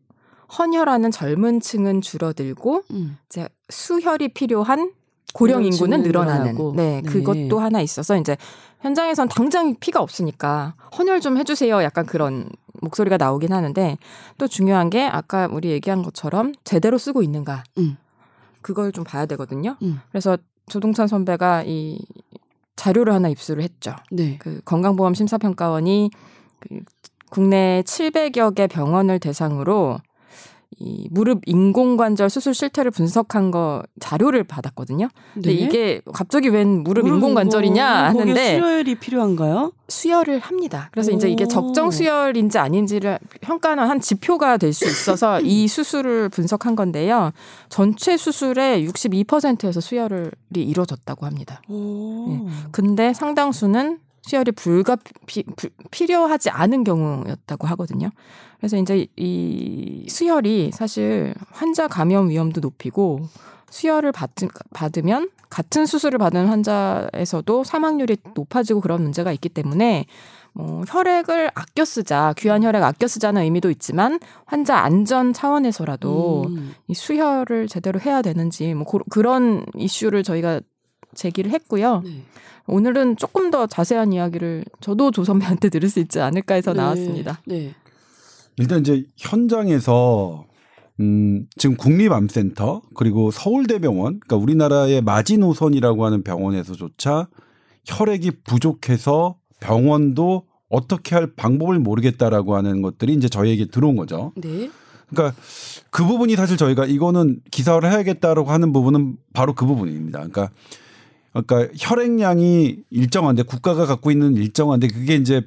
헌혈하는 젊은 층은 줄어들고 음. 이제 수혈이 필요한 고령 인구는 늘어나는 늘어나고. 네, 네. 그것도 하나 있어서 이제 현장에선 당장 피가 없으니까 헌혈 좀 해주세요 약간 그런 목소리가 나오긴 하는데 또 중요한 게 아까 우리 얘기한 것처럼 제대로 쓰고 있는가 음. 그걸 좀 봐야 되거든요. 음. 그래서 조동찬 선배가 이 자료를 하나 입수를 했죠. 네. 그 건강보험 심사평가원이 그 국내 700여 개 병원을 대상으로 이 무릎 인공관절 수술 실태를 분석한 거 자료를 받았거든요. 근데 네. 이게 갑자기 웬 무릎, 인공관절이냐 인공- 거기에 하는데 수혈이 필요한가요? 수혈을 합니다. 그래서 이제 이게 오. 적정 수혈인지 아닌지를 평가하는 한 지표가 될 수 있어서 이 <laughs> 수술을 분석한 건데요. 전체 수술의 62%에서 수혈이 이루어졌다고 합니다. 오. 네. 근데 상당수는 수혈이 불가 피, 불- 필요하지 않은 경우였다고 하거든요. 그래서 이제 이 수혈이 사실 환자 감염 위험도 높이고 수혈을 받, 받으면 같은 수술을 받은 환자에서도 사망률이 높아지고 그런 문제가 있기 때문에 뭐 혈액을 아껴 쓰자 귀한 혈액 아껴 쓰자는 의미도 있지만 환자 안전 차원에서라도 음. 이 수혈을 제대로 해야 되는지 뭐 고- 그런 이슈를 저희가 제기를 했고요. 네. 오늘은 조금 더 자세한 이야기를 저도 조 선배한테 들을 수 있지 않을까 해서 네. 나왔습니다. 네. 일단 이제 현장에서 음, 지금 국립암센터 그리고 서울대병원 그러니까 우리나라의 마지노선이라고 하는 병원에서조차 혈액이 부족해서 병원도 어떻게 할 방법을 모르겠다라고 하는 것들이 이제 저희에게 들어온 거죠. 네. 그러니까 그 부분이 사실 저희가 이거는 기사를 해야겠다라고 하는 부분은 바로 그 부분입니다. 그러니까 그러니까 혈액량이 일정한데 국가가 갖고 있는 일정한데 그게 이제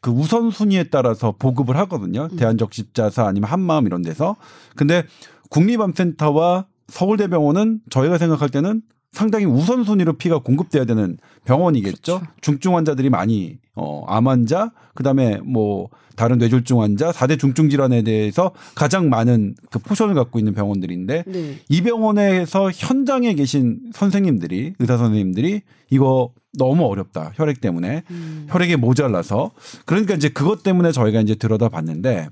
그 우선순위에 따라서 보급을 하거든요. 음. 대한적십자사 아니면 한마음 이런 데서. 근데 국립암센터와 서울대병원은 저희가 생각할 때는 상당히 우선순위로 피가 공급돼야 되는 병원이겠죠. 그렇죠. 중증 환자들이 많이 어, 암 환자, 그다음에 뭐 다른 뇌졸중 환자, 4대 중증 질환에 대해서 가장 많은 그 포션을 갖고 있는 병원들인데 네. 이 병원에서 현장에 계신 선생님들이 의사 선생님들이 이거 너무 어렵다 혈액 때문에 음. 혈액이 모자라서 그러니까 이제 그것 때문에 저희가 이제 들여다봤는데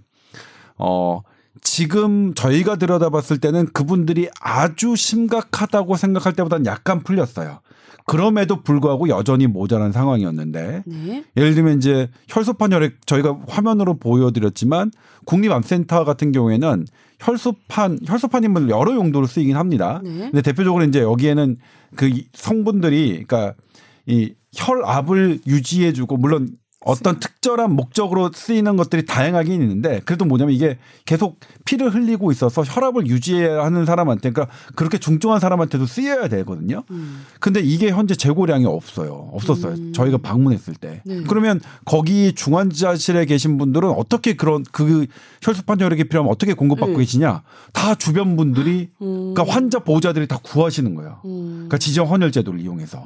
어 지금 저희가 들여다봤을 때는 그분들이 아주 심각하다고 생각할 때보다는 약간 풀렸어요. 그럼에도 불구하고 여전히 모자란 상황이었는데 네. 예를 들면 이제 혈소판 혈액 저희가 화면으로 보여드렸지만 국립암센터 같은 경우에는 혈소판 혈소판임을 여러 용도로 쓰이긴 합니다. 네. 근데 대표적으로 이제 여기에는 그 이- 성분들이 그러니까 이 혈압을 유지해주고 물론 어떤 특별한 목적으로 쓰이는 것들이 다양하긴 있는데 그래도 뭐냐면 이게 계속 피를 흘리고 있어서 혈압을 유지해야 하는 사람한테 그러니까 그렇게 중증한 사람한테도 쓰여야 되거든요. 음. 근데 이게 현재 재고량이 없어요. 없었어요. 음. 저희가 방문했을 때. 네. 그러면 거기 중환자실에 계신 분들은 어떻게 그런 그 혈소판 혈액이 필요하면 어떻게 공급받고 네. 계시냐? 다 주변 분들이 음. 그러니까 환자 보호자들이 다 구하시는 거예요. 음. 그러니까 지정 헌혈 제도를 이용해서.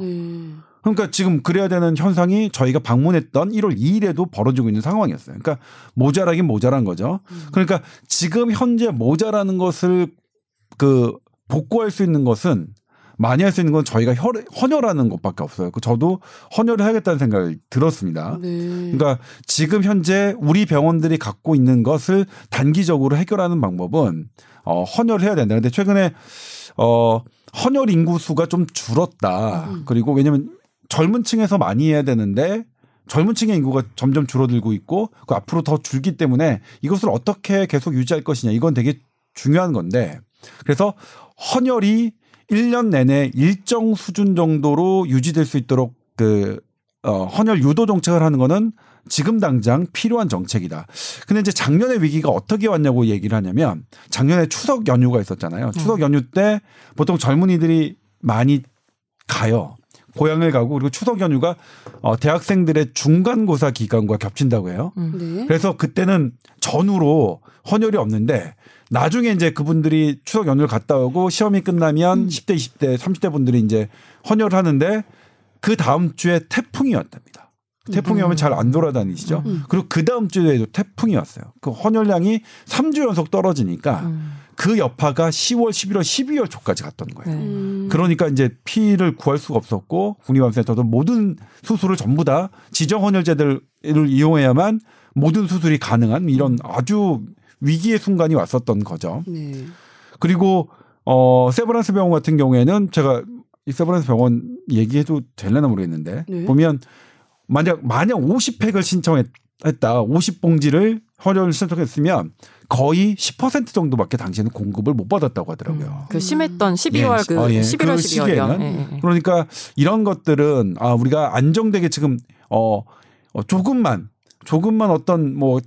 네. 그러니까 지금 그래야 되는 현상이 저희가 방문했던 1월 2일에도 벌어지고 있는 상황이었어요. 그러니까 모자라긴 모자란 거죠. 음. 그러니까 지금 현재 모자라는 것을 그 복구할 수 있는 것은 많이 할 수 있는 건 저희가 혈, 헌혈하는 것밖에 없어요. 그 저도 헌혈을 해야겠다는 생각이 들었습니다. 네. 그러니까 지금 현재 우리 병원들이 갖고 있는 것을 단기적으로 해결하는 방법은 어, 헌혈을 해야 된다. 근데 최근에 어, 헌혈 인구 수가 좀 줄었다. 음. 그리고 왜냐면 젊은 층에서 많이 해야 되는데 젊은 층의 인구가 점점 줄어들고 있고 그 앞으로 더 줄기 때문에 이것을 어떻게 계속 유지할 것이냐 이건 되게 중요한 건데 그래서 헌혈이 1년 내내 일정 수준 정도로 유지될 수 있도록 그 어, 헌혈 유도 정책을 하는 거는 지금 당장 필요한 정책이다. 근데 이제 작년의 위기가 어떻게 왔냐고 얘기를 하냐면 작년에 추석 연휴가 있었잖아요. 추석 연휴 때 보통 젊은이들이 많이 가요. 고향을 가고 그리고 추석 연휴가 어, 대학생들의 중간고사 기간과 겹친다고 해요. 네. 그래서 그때는 전후로 헌혈이 없는데 나중에 이제 그분들이 추석 연휴를 갔다 오고 시험이 끝나면 10대, 20대, 30대 분들이 이제 헌혈을 하는데 그 다음 주에 태풍이 왔답니다. 태풍이 오면 잘안 돌아다니시죠. 음. 그리고 그 다음 주에도 태풍이 왔어요. 그 헌혈량이 3주 연속 떨어지니까 음. 그 여파가 10월, 11월, 12월 초까지 갔던 거예요. 네. 음. 그러니까 이제 피를 구할 수가 없었고 국립암센터도 모든 수술을 전부 다 지정 헌혈제들을 이용해야만 모든 수술이 가능한 이런 아주 위기의 순간이 왔었던 거죠. 네. 그리고 어 세브란스 병원 같은 경우에는 제가 이 세브란스 병원 얘기해도 될려나 모르겠는데 네. 보면 만약 만약 50팩을 신청했다 50봉지를 헌혈을 신청했으면 거의 10% 정도밖에 당시에는 공급을 못 받았다고 하더라고요. 그 심했던 12월 예. 그 어, 예. 11월 그 12월이요. 시기에는 예, 예. 그러니까 이런 것들은 아 우리가 안정되게 지금 어, 어 조금만 조금만 어떤 뭐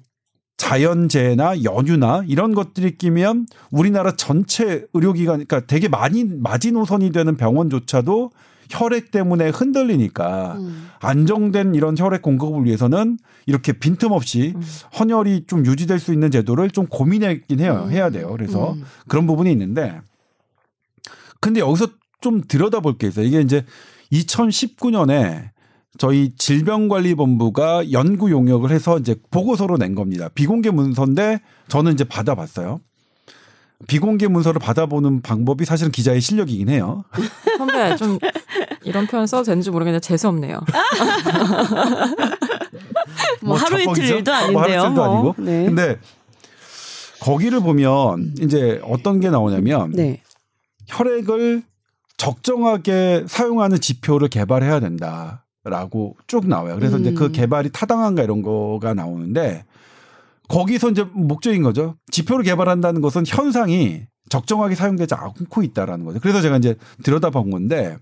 자연재해나 연유나 이런 것들이 끼면 우리나라 전체 의료기관 그러니까 되게 많이 마지노선이 되는 병원조차도 혈액 때문에 흔들리니까 음. 안정된 이런 혈액 공급을 위해서는 이렇게 빈틈없이 음. 헌혈이 좀 유지될 수 있는 제도를 좀 고민했긴 해요. 음. 해야 돼요. 그래서 음. 그런 부분이 있는데 근데 여기서 좀 들여다볼 게 있어요. 이게 이제 2019년에 저희 질병관리본부가 연구 용역을 해서 이제 보고서로 낸 겁니다. 비공개 문서인데 저는 이제 받아봤어요. 비공개 문서를 받아보는 방법이 사실은 기자의 실력이긴 해요. 선배 좀 이런 표현 써도 되는지 모르겠는데 재수 없네요. <laughs> 뭐 하루 이틀? 일도 아, 뭐 아닌데요. 하루 이틀도 뭐. 아니고. 네. 근데 거기를 보면 이제 어떤 게 나오냐면 네. 혈액을 적정하게 사용하는 지표를 개발해야 된다라고 쭉 나와요. 그래서 이제 음. 그 개발이 타당한가 이런 거가 나오는데 거기서 이제 목적인 거죠. 지표를 개발한다는 것은 현상이 적정하게 사용되지 않고 있다라는 거죠. 그래서 제가 이제 들여다본 건데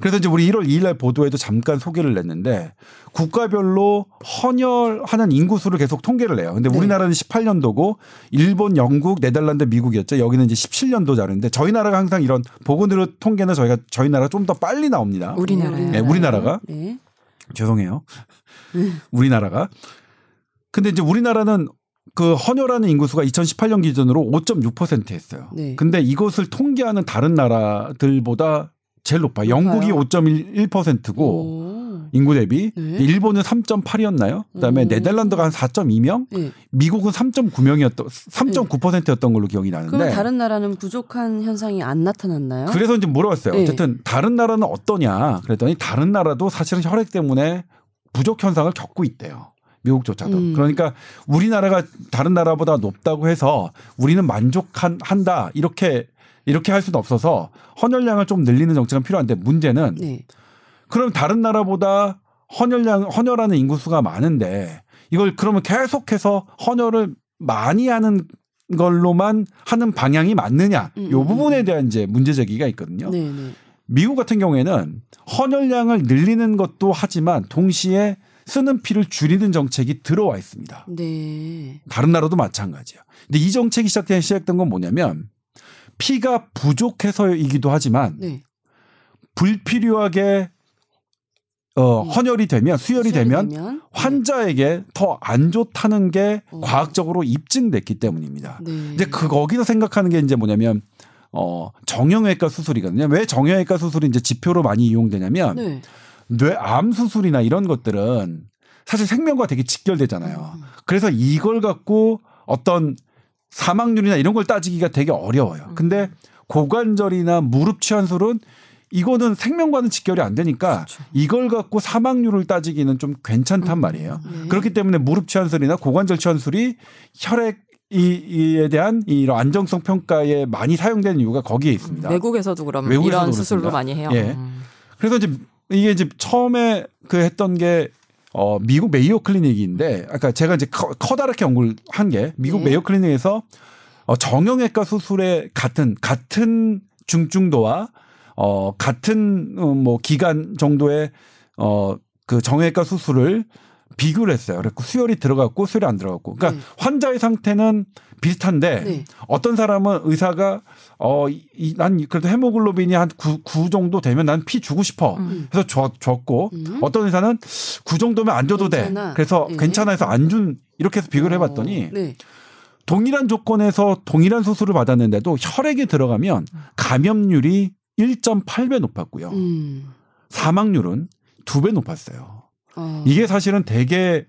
그래서 이제 우리 1월 2일 날 보도에도 잠깐 소개를 냈는데 국가별로 헌혈하는 인구수를 계속 통계를 내요. 근데 네. 우리나라는 18년도고 일본, 영국, 네덜란드, 미국이었죠. 여기는 이제 17년도 자료인데 저희 나라가 항상 이런 보건의료 통계는 저희가 저희 나라 좀 더 빨리 나옵니다. 우리나라요. 네, 우리나라가. 네. 죄송해요. 음. 우리나라가. 근데 이제 우리나라는 그 헌혈하는 인구수가 2018년 기준으로 5.6% 했어요. 네. 근데 이것을 통계하는 다른 나라들보다 제일 높아요. 영국이 높아요. 5.1%고 오. 인구 대비 네. 일본은 3.8이었나요? 그다음에 오. 네덜란드가 한 4.2명, 네. 미국은 3.9명이었던 3.9%였던 걸로 기억이 나는데 그러면 다른 나라는 부족한 현상이 안 나타났나요? 그래서 이제 물어봤어요. 네. 어쨌든 다른 나라는 어떠냐? 그랬더니 다른 나라도 사실은 혈액 때문에 부족 현상을 겪고 있대요. 미국조차도. 음. 그러니까 우리나라가 다른 나라보다 높다고 해서 우리는 만족한 한다 이렇게 이렇게 할 수는 없어서 헌혈량을 좀 늘리는 정책은 필요한데 문제는 네. 그럼 다른 나라보다 헌혈량 헌혈하는 인구수가 많은데 이걸 그러면 계속해서 헌혈을 많이 하는 걸로만 하는 방향이 맞느냐? 음, 요 음, 부분에 음. 대한 이제 문제 제기가 있거든요. 네, 네. 미국 같은 경우에는 헌혈량을 늘리는 것도 하지만 동시에 쓰는 피를 줄이는 정책이 들어와 있습니다. 네. 다른 나라도 마찬가지예요. 근데 이 정책이 시작된 시작된 건 뭐냐면 피가 부족해서이기도 하지만 네. 불필요하게 어, 음. 헌혈이 되면 수혈이 수혈이 되면 되면? 환자에게 더안 좋다는 게 어. 과학적으로 입증됐기 때문입니다. 네. 이제 그 거기서 생각하는 게 이제 뭐냐면 어 정형외과 수술이거든요. 왜 정형외과 수술이 이제 지표로 많이 이용되냐면 네. 뇌암 수술이나 이런 것들은 사실 생명과 되게 직결되잖아요. 음. 그래서 이걸 갖고 어떤 사망률이나 이런 걸 따지기가 되게 어려워요. 근데 고관절이나 무릎 치환술은 이거는 생명과는 직결이 안 되니까 그렇죠. 이걸 갖고 사망률을 따지기는 좀 괜찮단 말이에요. 네. 그렇기 때문에 무릎 치환술이나 고관절 치환술이 혈액 이에 대한 이런 안정성 평가에 많이 사용되는 이유가 거기에 있습니다. 외국에서도 그럼 외국에서도 이런 그렇습니다. 많이 해요. 예. 음. 그래서 이제 이게 이제 처음에 그 했던 게 어, 미국 메이오 클리닉인데 아까 제가 이제 커, 커다랗게 연구를 한 게 미국 네. 메이오 클리닉에서 어, 정형외과 수술의 같은 같은 중증도와 어, 같은 어, 뭐 기간 정도의 어, 그 정형외과 수술을 비교를 했어요. 그래서 수혈이 들어갔고 수혈이 안 들어갔고. 그러니까 네. 환자의 상태는 비슷한데 네. 어떤 사람은 의사가 어, 이, 난 그래도 헤모글로빈이 한 9, 9 정도 되면 난 피 주고 싶어. 음. 그래서 줘, 줬고 음. 어떤 의사는 9 정도면 안 줘도 괜찮아. 돼. 그래서 네. 괜찮아 해서 안 준 이렇게 해서 비교를 해 봤더니 어, 네. 동일한 조건에서 동일한 수술을 받았는데도 혈액에 들어가면 감염률이 1.8배 높았고요. 음. 사망률은 2배 높았어요. 어. 이게 사실은 되게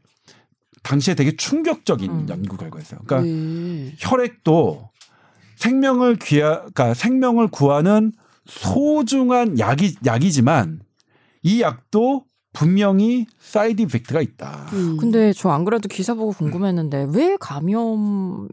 당시에 되게 충격적인 음. 연구 결과였어요. 그러니까 네. 혈액도 생명을 귀하, 그러니까 생명을 구하는 소중한 약이 약이지만 이 약도 분명히 side effect가 있다. 음. 근데 저 안 그래도 기사 보고 궁금했는데 왜 감염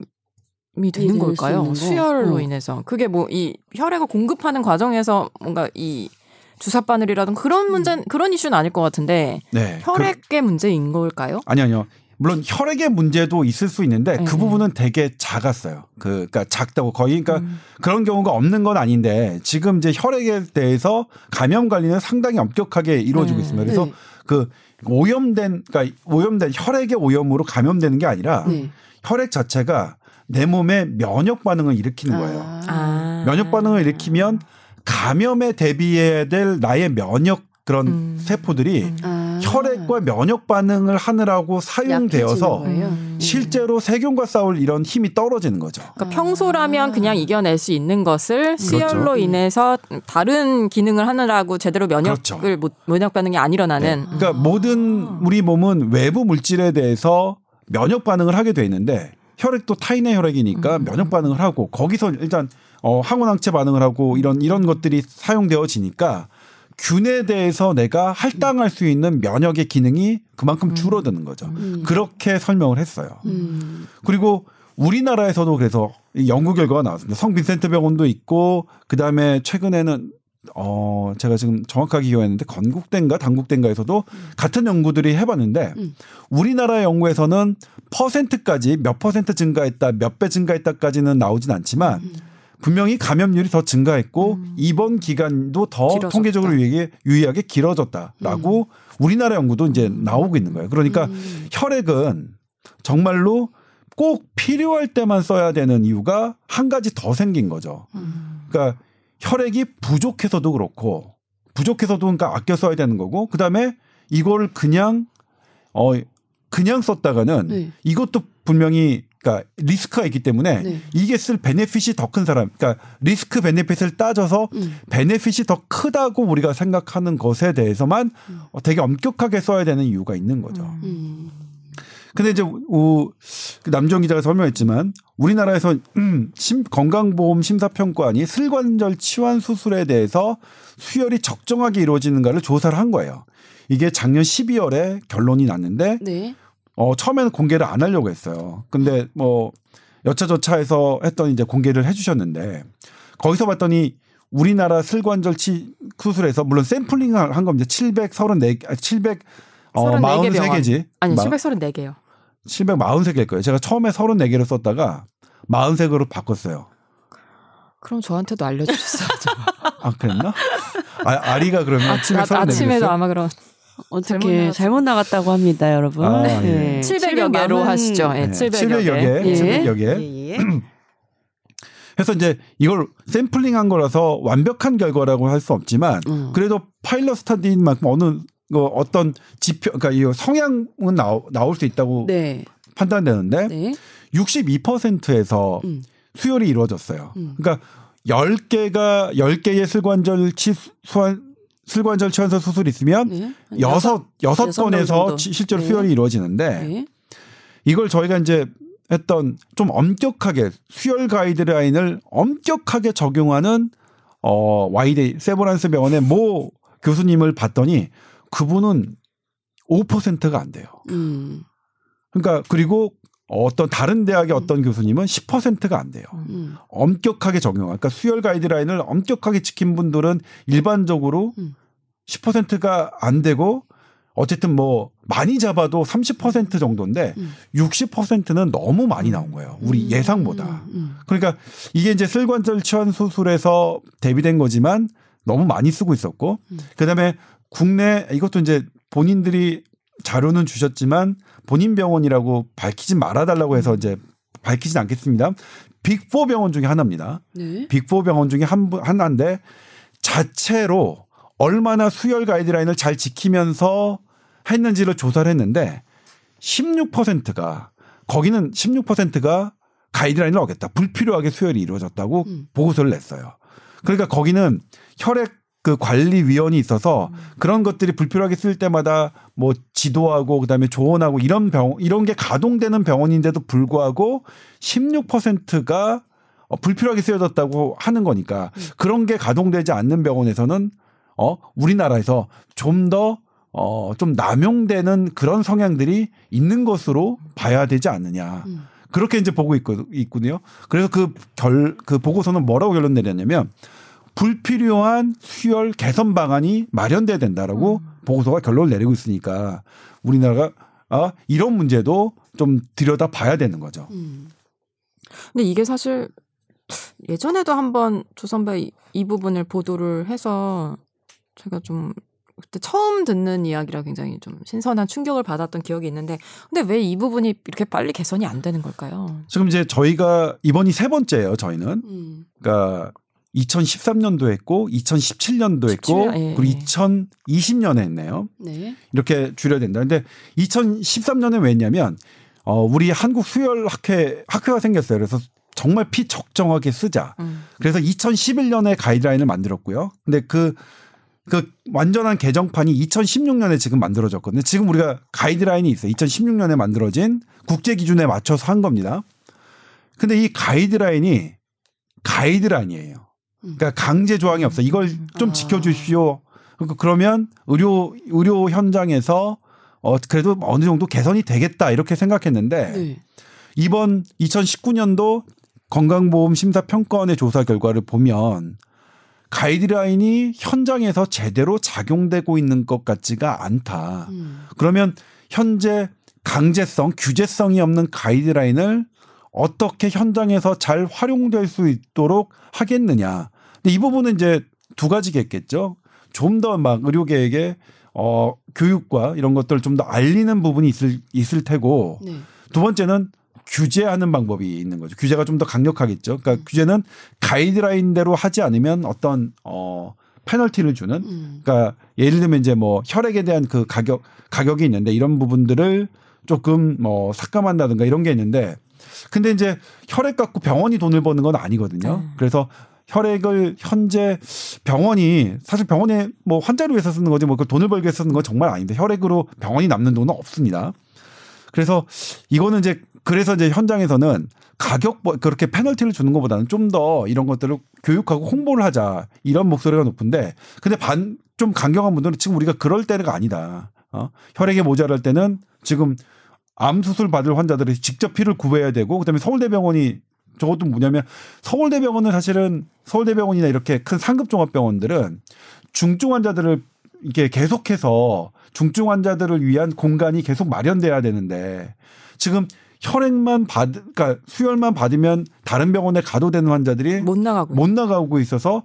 이 되는 될 걸까요? 수혈로 어. 인해서 그게 뭐 이 혈액을 공급하는 과정에서 뭔가 이 주사 바늘이라든 그런 문제 그런 이슈는 아닐 것 같은데 네. 그- 혈액의 문제인 걸까요? 아니 아니요. 물론 혈액의 문제도 있을 수 있는데 그 네. 부분은 되게 작았어요. 그 그러니까 작다고 거의 그러니까 음. 그런 경우가 없는 건 아닌데 지금 이제 혈액에 대해서 감염 관리는 상당히 엄격하게 이루어지고 네. 있습니다. 그래서 네. 그 오염된 그러니까 오염된 혈액의 오염으로 감염되는 게 아니라 네. 혈액 자체가 내 몸에 면역 반응을 일으키는 거예요. 아. 아. 면역 반응을 일으키면 감염에 대비해야 될 나의 면역 그런 음. 세포들이 음. 아. 혈액과 면역 반응을 하느라고 사용되어서? 음. 실제로 세균과 싸울 이런 힘이 떨어지는 거죠. 그러니까 평소라면 그냥 이겨낼 수 있는 것을 수혈로 그렇죠. 인해서 다른 기능을 하느라고 제대로 면역을 그렇죠. 못, 면역 반응이 안 일어나는 그러니까 모든 우리 몸은 외부 물질에 대해서 면역 반응을 하게 돼 있는데 혈액도 타인의 혈액이니까 음. 면역 반응을 하고 거기서 일단 어 항원항체 반응을 하고 이런 이런 것들이 사용되어지니까 균에 대해서 내가 할당할 수 있는 면역의 기능이 그만큼 줄어드는 거죠. 음. 그렇게 설명을 했어요. 음. 그리고 우리나라에서도 그래서 이 연구 결과가 나왔습니다. 성 빈센트 병원도 있고 그다음에 최근에는 어 제가 지금 정확하게 기억했는데 건국대인가 당국대인가에서도 같은 연구들이 해봤는데 음. 우리나라 연구에서는 퍼센트까지 몇 퍼센트 증가했다 몇 배 증가했다까지는 나오진 않지만 음. 분명히 감염률이 더 증가했고 입원 기간도 더 길어졌다. 통계적으로 유의하게, 유의하게 길어졌다라고 우리나라 연구도 이제 나오고 있는 거예요. 그러니까 음. 혈액은 정말로 꼭 필요할 때만 써야 되는 이유가 한 가지 더 생긴 거죠. 음. 그러니까 혈액이 부족해서도 그렇고 부족해서도 그러니까 아껴 써야 되는 거고 그다음에 이걸 그냥 어 그냥 썼다가는 네. 이것도 분명히 그러니까 리스크가 있기 때문에 네. 이게 쓸 베네핏이 더 큰 사람 그러니까 리스크 베네핏을 따져서 음. 베네핏이 더 크다고 우리가 생각하는 것에 대해서만 어, 되게 엄격하게 써야 되는 이유가 있는 거죠. 음. 근데 이제 우, 그 남정 기자가 설명했지만 우리나라에서 음, 심, 건강보험 심사평가원이 슬관절 치환 수술에 대해서 수혈이 적정하게 이루어지는가를 조사를 한 거예요. 이게 작년 12월에 결론이 났는데 네. 어, 처음에는 공개를 안 하려고 했어요. 근데 뭐 여차저차해서 했더니 이제 공개를 해주셨는데 거기서 봤더니 우리나라 슬관절 치 수술에서 물론 샘플링을 한 겁니다. 734, 700 어, 34개 병원. 43개지. 아니 734개요. 743개일 거예요. 제가 처음에 34개를 썼다가 43개로 바꿨어요. 그럼 저한테도 알려주셨어야죠. <laughs> 아, 그랬나? 아, 아리가 그러면 아침에 아, 34개. 아침에도 아마 그런 잘못 어떻게 나갔어요. 잘못 나갔다고 합니다, 여러분. 아, 네. 예. 700여 개로 남은- 하시죠. 예, 네, 700여 700여 개. 예. 700여 개. 예, 예. <clears throat> 해서 이제 이걸 샘플링한 거라서 완벽한 결과라고 할 수 없지만 음. 그래도 파일럿 스타디인 만큼 어느 그 어떤 지표 그러니까 이 성향은 나오, 나올 수 있다고 네. 판단되는데 네. 62%에서 음. 수혈이 이루어졌어요. 음. 그러니까 10개가 10개의 슬관절 치 수환 슬관절 치환서 수술이 있으면 네. 여섯 여섯 건에서 실제로 네. 수혈이 이루어지는데 네. 이걸 저희가 이제 했던 좀 엄격하게 수혈 가이드라인을 엄격하게 적용하는 어 Y대 세브란스 병원의 모 교수님을 봤더니 그분은 5%가 안 돼요. 음. 그러니까 그리고 어떤 다른 대학의 어떤 교수님은 10%가 안 돼요. 음. 엄격하게 적용. 그러니까 수혈 가이드라인을 엄격하게 지킨 분들은 일반적으로 음. 10%가 안 되고 어쨌든 뭐 많이 잡아도 30% 정도인데 음. 60%는 너무 많이 나온 거예요. 우리 음. 예상보다. 음. 그러니까 이게 이제 슬관절 치환 수술에서 대비된 거지만 너무 많이 쓰고 있었고 음. 그다음에 국내 이것도 이제 본인들이 자료는 주셨지만 본인 병원이라고 밝히지 말아달라고 해서 이제 밝히진 않겠습니다. 빅4 병원 중에 하나입니다. 네. 빅4 병원 중에 한, 분- 하나인데 자체로 얼마나 수혈 가이드라인을 잘 지키면서 했는지를 조사를 했는데 16%가 거기는 16%가 가이드라인을 어겼다. 불필요하게 수혈이 이루어졌다고 음. 보고서를 냈어요. 그러니까 거기는 혈액 그 관리위원이 있어서 그런 것들이 불필요하게 쓸 때마다 뭐 지도하고 그다음에 조언하고 이런 병 이런 게 가동되는 병원인데도 불구하고 16%가 어, 불필요하게 쓰여졌다고 하는 거니까 그런 게 가동되지 않는 병원에서는 어 우리나라에서 좀더 어, 좀 남용되는 그런 성향들이 있는 것으로 봐야 되지 않느냐. 음. 그렇게 이제 보고 있거, 있거든요. 그래서 그 결, 그 보고서는 뭐라고 결론 내렸냐면 불필요한 수혈 개선 방안이 마련돼야 된다라고 보고서가 결론을 내리고 있으니까 우리나라가 아, 이런 문제도 좀 들여다 봐야 되는 거죠. 음. 근데 이게 사실 예전에도 한번 조선바 이, 이 부분을 보도를 해서 제가 좀 그때 처음 듣는 이야기라 굉장히 좀 신선한 충격을 받았던 기억이 있는데 근데 왜 이 부분이 이렇게 빨리 개선이 안 되는 걸까요? 지금 이제 저희가 이번이 세 번째예요. 저희는 음. 그러니까 2013년도 했고 2017년도 했고 17년, 예, 그리고 예. 2020년에 했네요. 네. 이렇게 줄여야 된다. 근데 2013년에 왜 했냐면 어 우리 한국 수혈 학회 학회가 생겼어요. 그래서 정말 피 적정하게 쓰자. 음. 그래서 2011년에 가이드라인을 만들었고요. 근데 그, 그 완전한 개정판이 2016년에 지금 만들어졌거든요. 지금 우리가 가이드라인이 있어요. 2016년에 만들어진 국제 기준에 맞춰서 한 겁니다. 근데 이 가이드라인이 가이드라인이에요. 그러니까 강제 조항이 없어요. 이걸 좀 아. 지켜주십시오. 그러니까 그러면 의료, 의료 현장에서 어, 그래도 어느 정도 개선이 되겠다 이렇게 생각했는데 네. 이번 2019년도 건강보험 심사 평가원의 조사 결과를 보면 가이드라인이 현장에서 제대로 작용되고 있는 것 같지가 않다. 음. 그러면 현재 강제성, 규제성이 없는 가이드라인을 어떻게 현장에서 잘 활용될 수 있도록 하겠느냐. 근데 이 부분은 이제 두 가지겠겠죠. 좀 더 막 의료계에게 어 교육과 이런 것들을 좀 더 알리는 부분이 있을 있을 테고 네. 두 번째는 규제하는 방법이 있는 거죠. 규제가 좀 더 강력하겠죠. 그러니까 규제는 가이드라인대로 하지 않으면 어떤 어 페널티를 주는 음. 그러니까 예를 들면 이제 뭐 혈액에 대한 그 가격 가격이 있는데 이런 부분들을 조금 뭐 삭감한다든가 이런 게 있는데 근데 이제 혈액 갖고 병원이 돈을 버는 건 아니거든요. 네. 그래서 혈액을 현재 병원이 사실 병원에 뭐 환자를 위해서 쓰는 거지 뭐 그 돈을 위해서 쓰는 건 정말 아닌데 혈액으로 병원이 남는 돈은 없습니다. 그래서 이거는 이제 그래서 이제 현장에서는 가격 뭐 그렇게 페널티를 주는 것보다는 좀 더 이런 것들을 교육하고 홍보를 하자 이런 목소리가 높은데 근데 반 좀 강경한 분들은 지금 우리가 그럴 때가 아니다. 어? 혈액이 모자랄 때는 지금 암 수술 받을 환자들이 직접 피를 구해야 되고 그다음에 서울대병원이 저것도 뭐냐면 서울대병원은 사실은 서울대병원이나 이렇게 큰 상급 종합병원들은 중증 환자들을 이게 계속해서 중증 환자들을 위한 공간이 계속 마련돼야 되는데 지금 혈액만 받, 그러니까 수혈만 받으면 다른 병원에 가도 되는 환자들이 못 나가고 못 나가고 있어서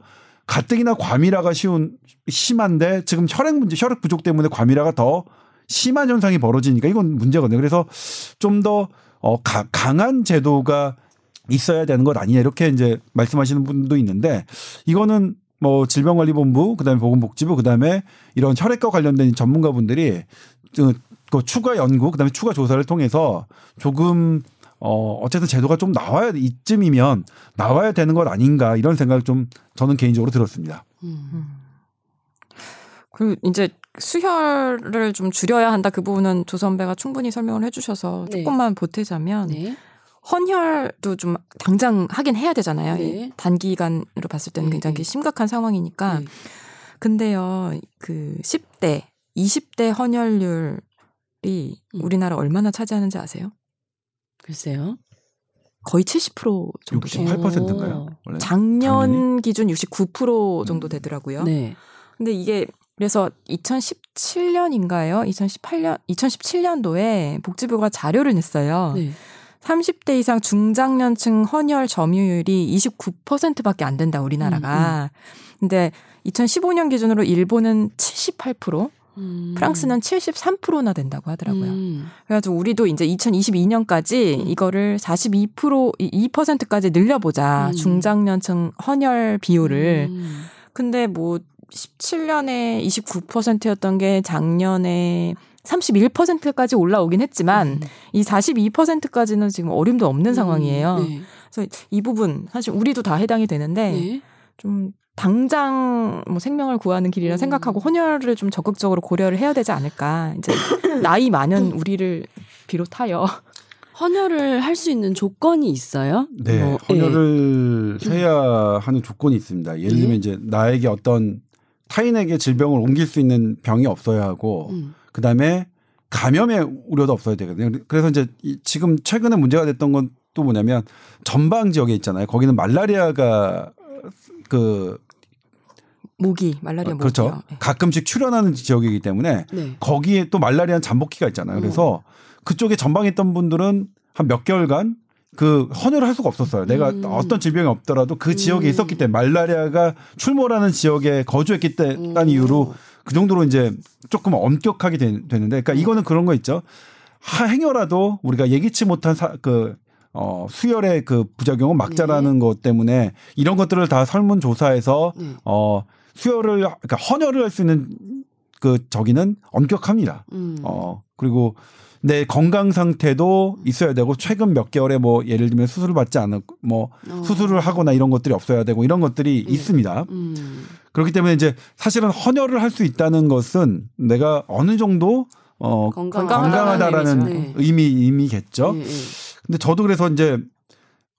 가뜩이나 과밀화가 쉬운 심한데 지금 혈액 문제, 혈액 부족 때문에 과밀화가 더 심한 현상이 벌어지니까 이건 문제거든요. 그래서 좀 더 어, 가- 강한 제도가 있어야 되는 것 아니냐 이렇게 이제 말씀하시는 분도 있는데 이거는 뭐 질병관리본부 그다음에 보건복지부 그다음에 이런 혈액과 관련된 전문가분들이 그, 그 추가 연구 그다음에 추가 조사를 통해서 조금 어 어쨌든 제도가 좀 나와야 이쯤이면 나와야 되는 것 아닌가 이런 생각을 좀 저는 개인적으로 들었습니다. 음. 그 이제 수혈을 좀 줄여야 한다 그 부분은 조 선배가 충분히 설명을 해주셔서 네. 조금만 보태자면 네. 헌혈도 좀 당장 하긴 해야 되잖아요. 네. 이 단기간으로 봤을 때는 네, 굉장히 네. 심각한 상황이니까. 네. 근데요, 그 10대, 20대 헌혈률이 음. 우리나라 얼마나 차지하는지 아세요? 글쎄요. 거의 70% 정도 돼요. 68%인가요? 원래? 작년 작년이? 기준 69% 정도 음. 되더라고요. 네. 근데 이게 그래서 2017년인가요? 2018년 2017년도에 복지부가 자료를 냈어요. 네. 30대 이상 중장년층 헌혈 점유율이 29%밖에 안 된다 우리나라가. 근데 2015년 기준으로 일본은 78%, 음. 프랑스는 73%나 된다고 하더라고요. 음. 그래가지고 우리도 이제 2022년까지 음. 이거를 42% 2%까지 늘려보자 음. 중장년층 헌혈 비율을. 음. 근데 뭐 17년에 29%였던 게 작년에 31%까지 올라오긴 했지만 음. 이 42%까지는 지금 어림도 없는 상황이에요. 네. 그래서 이 부분 사실 우리도 다 해당이 되는데 네. 좀 당장 뭐 생명을 구하는 길이라 음. 생각하고 헌혈을 좀 적극적으로 고려를 해야 되지 않을까. 이제 <coughs> 나이 많은 우리를 비롯하여 헌혈을 할 수 있는 조건이 있어요? 네, 뭐, 헌혈을 해야 하는 조건이 있습니다. 예를 들면 네. 이제 나에게 어떤 타인에게 질병을 옮길 수 있는 병이 없어야 하고 예. 음. 그 다음에 감염의 우려도 없어야 되거든요. 그래서 이제 이- 지금 최근에 문제가 됐던 건 또 뭐냐면 전방 지역에 있잖아요. 거기는 말라리아가 그 모기 말라리아 모기요. 그렇죠. 네. 가끔씩 출현하는 지역이기 때문에 네. 거기에 또 말라리아는 잠복기가 있잖아요. 그래서 그쪽에 전방에 있던 분들은 한 몇 개월간 그 헌혈을 할 수가 없었어요. 내가 음. 어떤 질병이 없더라도 그 지역에 음. 있었기 때문에 말라리아가 출몰하는 지역에 거주했기 때문에 음. 이유로 그 정도로 이제 조금 엄격하게 되, 는데 그러니까 이거는 그런 거 있죠. 하- 행여라도 우리가 예기치 못한 사, 그 어, 수혈의 그 부작용은 막자라는 것 때문에 이런 것들을 다 설문조사해서 네. 어, 수혈을 그러니까 헌혈을 할 수 있는 그 저기는 엄격합니다. 음. 어 그리고 내 건강 상태도 있어야 되고 최근 몇 개월에 뭐 예를 들면 수술을 받지 않았고 뭐 어. 수술을 하거나 이런 것들이 없어야 되고 이런 것들이 네. 있습니다. 음. 그렇기 때문에 이제 사실은 헌혈을 할 수 있다는 것은 내가 어느 정도 어 건강하다라는 의미죠. 네. 의미 의미겠죠. 예, 예. 근데 저도 그래서 이제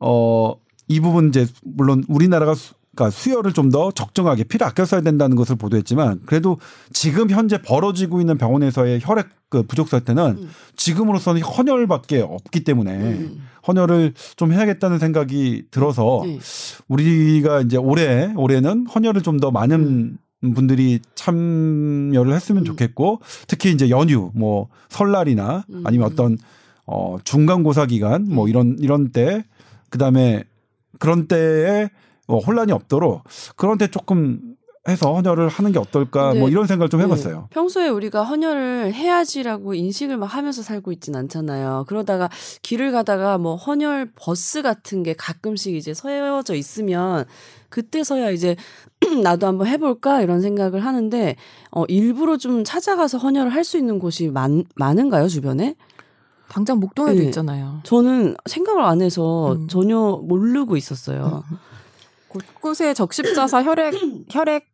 어 이 부분 이제 물론 우리나라가 수- 그러니까 수혈을 좀더 적정하게 피를 아껴 써야 된다는 것을 보도했지만 그래도 지금 현재 벌어지고 있는 병원에서의 혈액 그 부족 사태는 음. 지금으로서는 헌혈밖에 없기 때문에 음. 헌혈을 좀 해야겠다는 생각이 들어서 네. 우리가 이제 올해 올해는 헌혈을 좀 더 많은 분들이 참여를 했으면 음. 좋겠고 특히 이제 연휴 뭐 설날이나 음. 아니면 어떤 어 중간고사 기간 뭐 음. 이런 이런 때 그다음에 그런 때에 뭐 혼란이 없도록 그런 때 조금 해서 헌혈을 하는 게 어떨까 뭐 이런 생각을 좀 네. 해봤어요. 평소에 우리가 헌혈을 해야지라고 인식을 막 하면서 살고 있진 않잖아요. 그러다가 길을 가다가 뭐 헌혈 버스 같은 게 가끔씩 이제 서여져 있으면 그때서야 이제 <clears throat> 나도 한번 해볼까 이런 생각을 하는데 어 일부러 좀 찾아가서 헌혈을 할 수 있는 곳이 많, 많은가요 주변에? 당장 목동에도 네. 있잖아요. 저는 생각을 안 해서 음. 전혀 모르고 있었어요. 곳곳에 적십자사 혈액 <clears throat> 혈액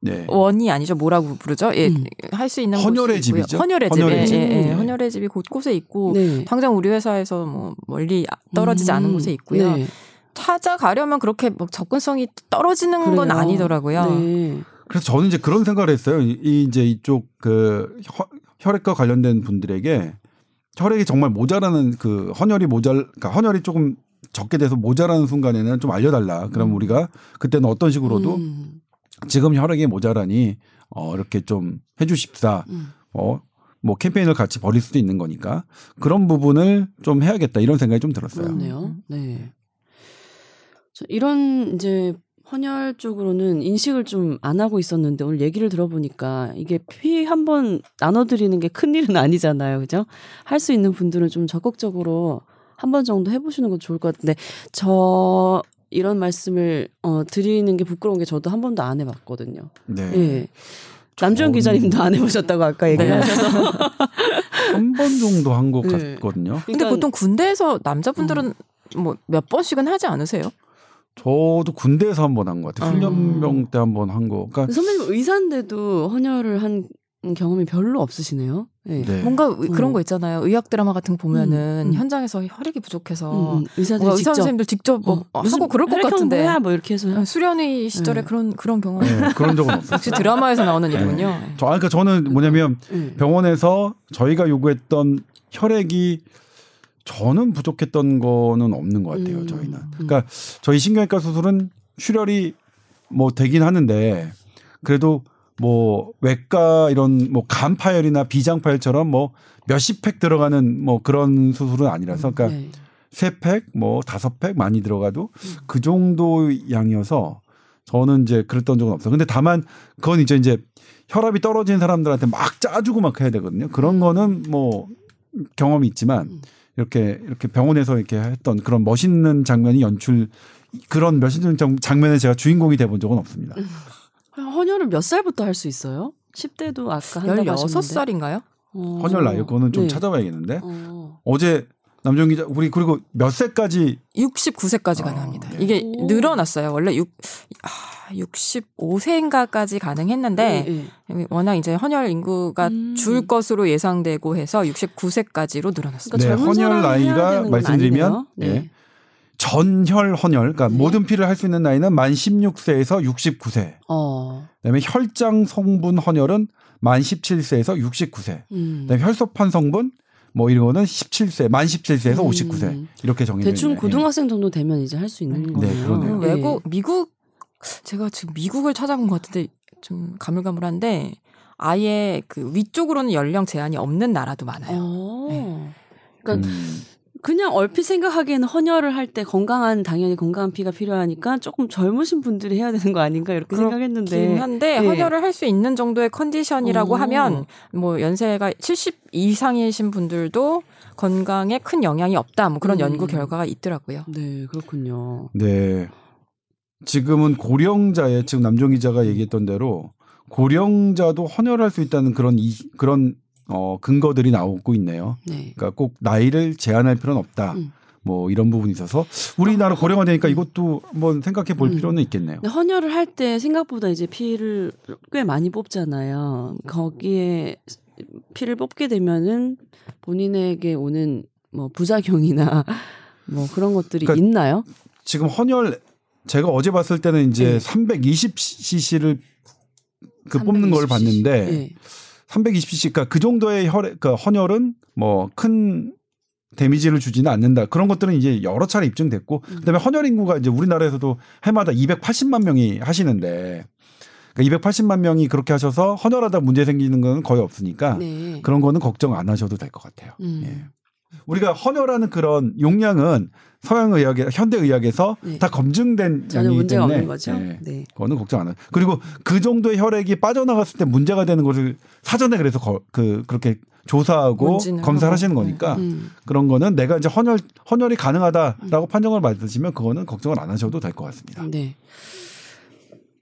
네. 원이 아니죠. 뭐라고 부르죠? 예, 음. 할수 있는 헌혈의 곳이 있고요. 집이죠? 헌혈의 집. 헌혈의 예, 집. 예, 예. 네. 헌혈의 집이 곳곳에 있고 네. 당장 우리 회사에서 뭐 멀리 떨어지지 않은 음. 곳에 있고요. 네. 찾아가려면 그렇게 뭐 접근성이 떨어지는 건 그래요. 아니더라고요. 네. 그래서 저는 이제 그런 생각을 했어요. 이, 이 이제 이쪽 그 혈- 혈액과 관련된 분들에게 혈액이 정말 모자라는 그 헌혈이 모자 그러니까 헌혈이 조금 적게 돼서 모자라는 순간에는 좀 알려달라. 그럼 음. 우리가 그때는 어떤 식으로도 음. 지금 혈액이 모자라니 어 이렇게 좀 해주십사. 음. 어 뭐 캠페인을 같이 벌일 수도 있는 거니까 그런 부분을 좀 해야겠다 이런 생각이 좀 들었어요. 그렇네요. 음. 네. 저 이런 이제 헌혈 쪽으로는 인식을 좀 안 하고 있었는데 오늘 얘기를 들어보니까 이게 피 한 번 나눠드리는 게 큰 일은 아니잖아요. 그죠? 할 수 있는 분들은 좀 적극적으로 한 번 정도 해보시는 건 좋을 것 같은데 저 이런 말씀을 어, 드리는 게 부끄러운 게 저도 한 번도 안 해봤거든요. 네. 예. 남주현 저는- 기자님도 안 해보셨다고 아까 얘기하셔서. <laughs> 한 번 정도 한것 네. 같거든요. 근데 그러니까 보통 군대에서 남자분들은 뭐몇 번씩은 하지 않으세요? 저도 군대에서 한 번 한 것 같아요. 음. 훈련병 때 한 번 한 거. 그러니까 선배님 의사인데도 헌혈을 한 경험이 별로 없으시네요. 네. 네. 뭔가 의- 그런 음. 거 있잖아요. 의학 드라마 같은 거 보면은 음, 음. 현장에서 혈액이 부족해서 음, 음. 의사들이 뭔가 의사 직접 선생님들 직접 뭐 어, 무슨 하고 그럴 것 같은데 뭐야? 뭐 이렇게 해서 어, 수련의 시절에 네. 그런 그런 경험 네, 그런 적은 없어요. 역시 드라마에서 나오는 네. 일이군요. 저, 아, 그러니까 저는 뭐냐면 네. 병원에서 저희가 요구했던 혈액이 저는 부족했던 거는 없는 것 같아요. 음. 저희는. 그러니까 저희 신경외과 수술은 출혈이 뭐 되긴 하는데 그래도 뭐 외과 이런 뭐 간파열이나 비장파열처럼 뭐 몇십 팩 들어가는 뭐 그런 수술은 아니라서 그러니까 네. 세 팩, 뭐 다섯 팩 많이 들어가도 음. 그 정도 양이어서 저는 이제 그랬던 적은 없어요. 근데 다만 그건 이제 이제 혈압이 떨어진 사람들한테 막 짜주고 막 해야 되거든요. 그런 거는 뭐 경험이 있지만 음. 이렇게 이렇게 병원에서 이렇게 했던 그런 멋있는 장면이 연출 그런 멋있는 장- 장면에 제가 주인공이 돼본 적은 없습니다. 음. 헌혈을 몇 살부터 할 수 있어요? 10대도 아까 한다고 하셨는데. 16살인가요? 어. 헌혈 나이요? 그거는 좀 네. 찾아봐야겠는데 어. 어제 남정 기자 우리 그리고 몇 세까지 69세까지 아, 가능합니다. 네. 이게 오. 늘어났어요. 원래 6 아, 65세인가까지 가능했는데 네, 네. 워낙 이제 헌혈 인구가 음. 줄 것으로 예상되고 해서 69세까지로 늘어났습니다. 그러니까 네, 헌혈 나이가 말씀드리면. 네. 예. 전혈 헌혈 그러니까 네. 모든 피를 할 수 있는 나이는 만 16세에서 69세. 어. 그다음에 혈장 성분 헌혈은 만 17세에서 69세. 음. 그다음에 혈소판 성분 뭐 이런 거는 17세, 만 17세에서 음. 59세 이렇게 정해져 대충 있네요. 고등학생 정도 되면 이제 할 수 있는 네, 거네요. 그러네요. 네. 외국 미국 제가 지금 미국을 찾아본 것 같은데 좀 가물가물한데 아예 그 위쪽으로는 연령 제한이 없는 나라도 많아요. 어. 네. 그러니까 음. 그냥 얼핏 생각하기에는 헌혈을 할 때 건강한 당연히 건강한 피가 필요하니까 조금 젊으신 분들이 해야 되는 거 아닌가 이렇게 생각했는데 한데 네. 헌혈을 할 수 있는 정도의 컨디션이라고 어. 하면 뭐 연세가 70 이상이신 분들도 건강에 큰 영향이 없다. 뭐 그런 음. 연구 결과가 있더라고요. 네 그렇군요. 네. 지금은 고령자의 지금 남종 기자가 얘기했던 대로 고령자도 헌혈할 수 있다는 그런 이, 그런 어 근거들이 나오고 있네요. 네. 그러니까 꼭 나이를 제한할 필요는 없다. 음. 뭐 이런 부분이 있어서 우리나라 고령화 되니까 이것도 한번 생각해 볼 음. 필요는 있겠네요. 헌혈을 할 때 생각보다 이제 피를 꽤 많이 뽑잖아요. 거기에 피를 뽑게 되면은 본인에게 오는 뭐 부작용이나 <laughs> 뭐 그런 것들이 그러니까 있나요? 지금 헌혈 제가 어제 봤을 때는 이제 네. 320cc를 그 뽑는 걸 320cc. 봤는데 네. 320cc 그러니까 그 정도의 혈액 그 헌혈은 뭐 큰 데미지를 주지는 않는다. 그런 것들은 이제 여러 차례 입증됐고 그다음에 헌혈 인구가 이제 우리나라에서도 해마다 280만 명이 하시는데 그러니까 280만 명이 그렇게 하셔서 헌혈하다 문제 생기는 건 거의 없으니까 네. 그런 거는 걱정 안 하셔도 될 것 같아요. 음. 예. 우리가 헌혈하는 그런 용량은 서양 의학에 현대 의학에서 네. 다 검증된 전혀 양이기 문제가 때문에 없는 거죠. 예. 네. 그거는 걱정 안 해요. 그리고 그 정도의 혈액이 빠져나갔을 때 문제가 되는 것을 사전에 그래서 거- 그 그렇게 조사하고 검사를. 하시는 거니까 음. 그런 거는 내가 이제 헌혈 헌혈이 가능하다라고 판정을 받으시면 그거는 걱정을 안 하셔도 될 것 같습니다. 네.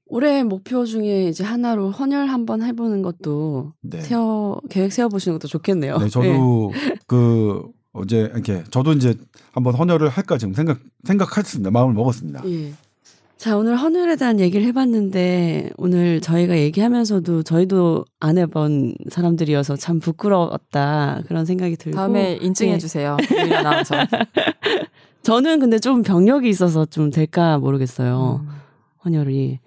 올해 목표 중에 이제 하나로 헌혈 한번 해보는 것도 네. 세워 계획 세워 보시는 것도 좋겠네요. 네, 저도 그 어제 이렇게 저도 이제 한번 헌혈을 할까 지금 생각 생각했습니다. 마음을 먹었습니다. 예. 자, 오늘 헌혈에 대한 얘기를 해봤는데, 오늘 저희가 얘기하면서도 저희도 안 해본 사람들이어서 참 부끄러웠다. 그런 생각이 들고. 다음에 인증해 네. 주세요. 저는 근데 좀 병력이 있어서 좀 될까 모르겠어요. 음. 헌혈이.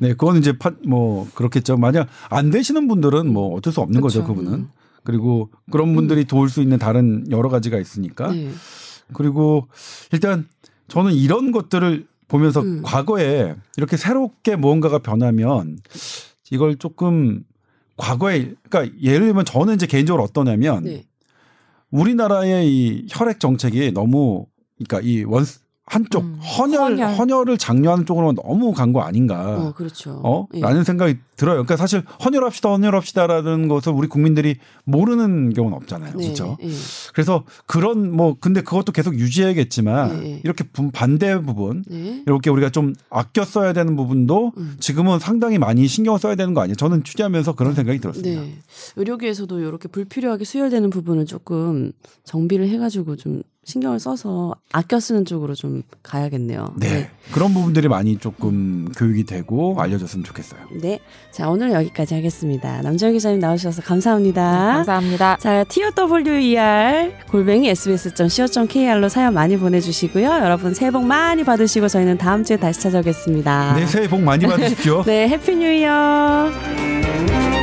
네, 그거는 이제 파, 뭐 그렇겠죠. 만약 안 되시는 분들은 뭐 어쩔 수 없는 거죠, 그쵸. 그분은. 음. 그리고 그런 분들이 도울 수 있는 다른 여러 가지가 있으니까. 네. 그리고 일단 저는 이런 것들을 보면서 음. 과거에 이렇게 새롭게 무언가가 변하면 이걸 조금 과거에 그러니까 예를 들면 저는 이제 개인적으로 어떠냐면 네. 우리나라의 이 혈액 정책이 너무 그러니까 이 원 한쪽 음, 헌혈, 헌혈. 헌혈 을 장려하는 쪽으로 너무 간 거 아닌가. 어, 그렇죠. 어? 예. 라는 생각이 들어요. 그러니까 사실 헌혈합시다, 헌혈합시다라는 것을 우리 국민들이 모르는 경우는 없잖아요. 네. 그렇죠? 예. 그래서 그런 뭐 근데 그것도 계속 유지해야겠지만 네. 이렇게 분- 반대 부분 네. 이렇게 우리가 좀 아껴 써야 되는 부분도 음. 지금은 상당히 많이 신경 써야 되는 거 아니에요? 저는 취재하면서 그런 생각이 들었습니다. 네. 의료계에서도 이렇게 불필요하게 수혈되는 부분을 조금 정비를 해가지고 좀 신경을 써서 아껴 쓰는 쪽으로 좀 가야겠네요. 네. 그런 부분들이 많이 조금 교육이 되고 알려졌으면 좋겠어요. 네. 자, 오늘 여기까지 하겠습니다. 남정 기자님 나오셔서 감사합니다. 감사합니다. 자, TOWER 골뱅이 sbs.co.kr로 사연 많이 보내주시고요. 여러분 새해 복 많이 받으시고 저희는 다음 주에 다시 찾아오겠습니다. 네, 새해 복 많이 받으십시오. <laughs> 네, Happy New Year.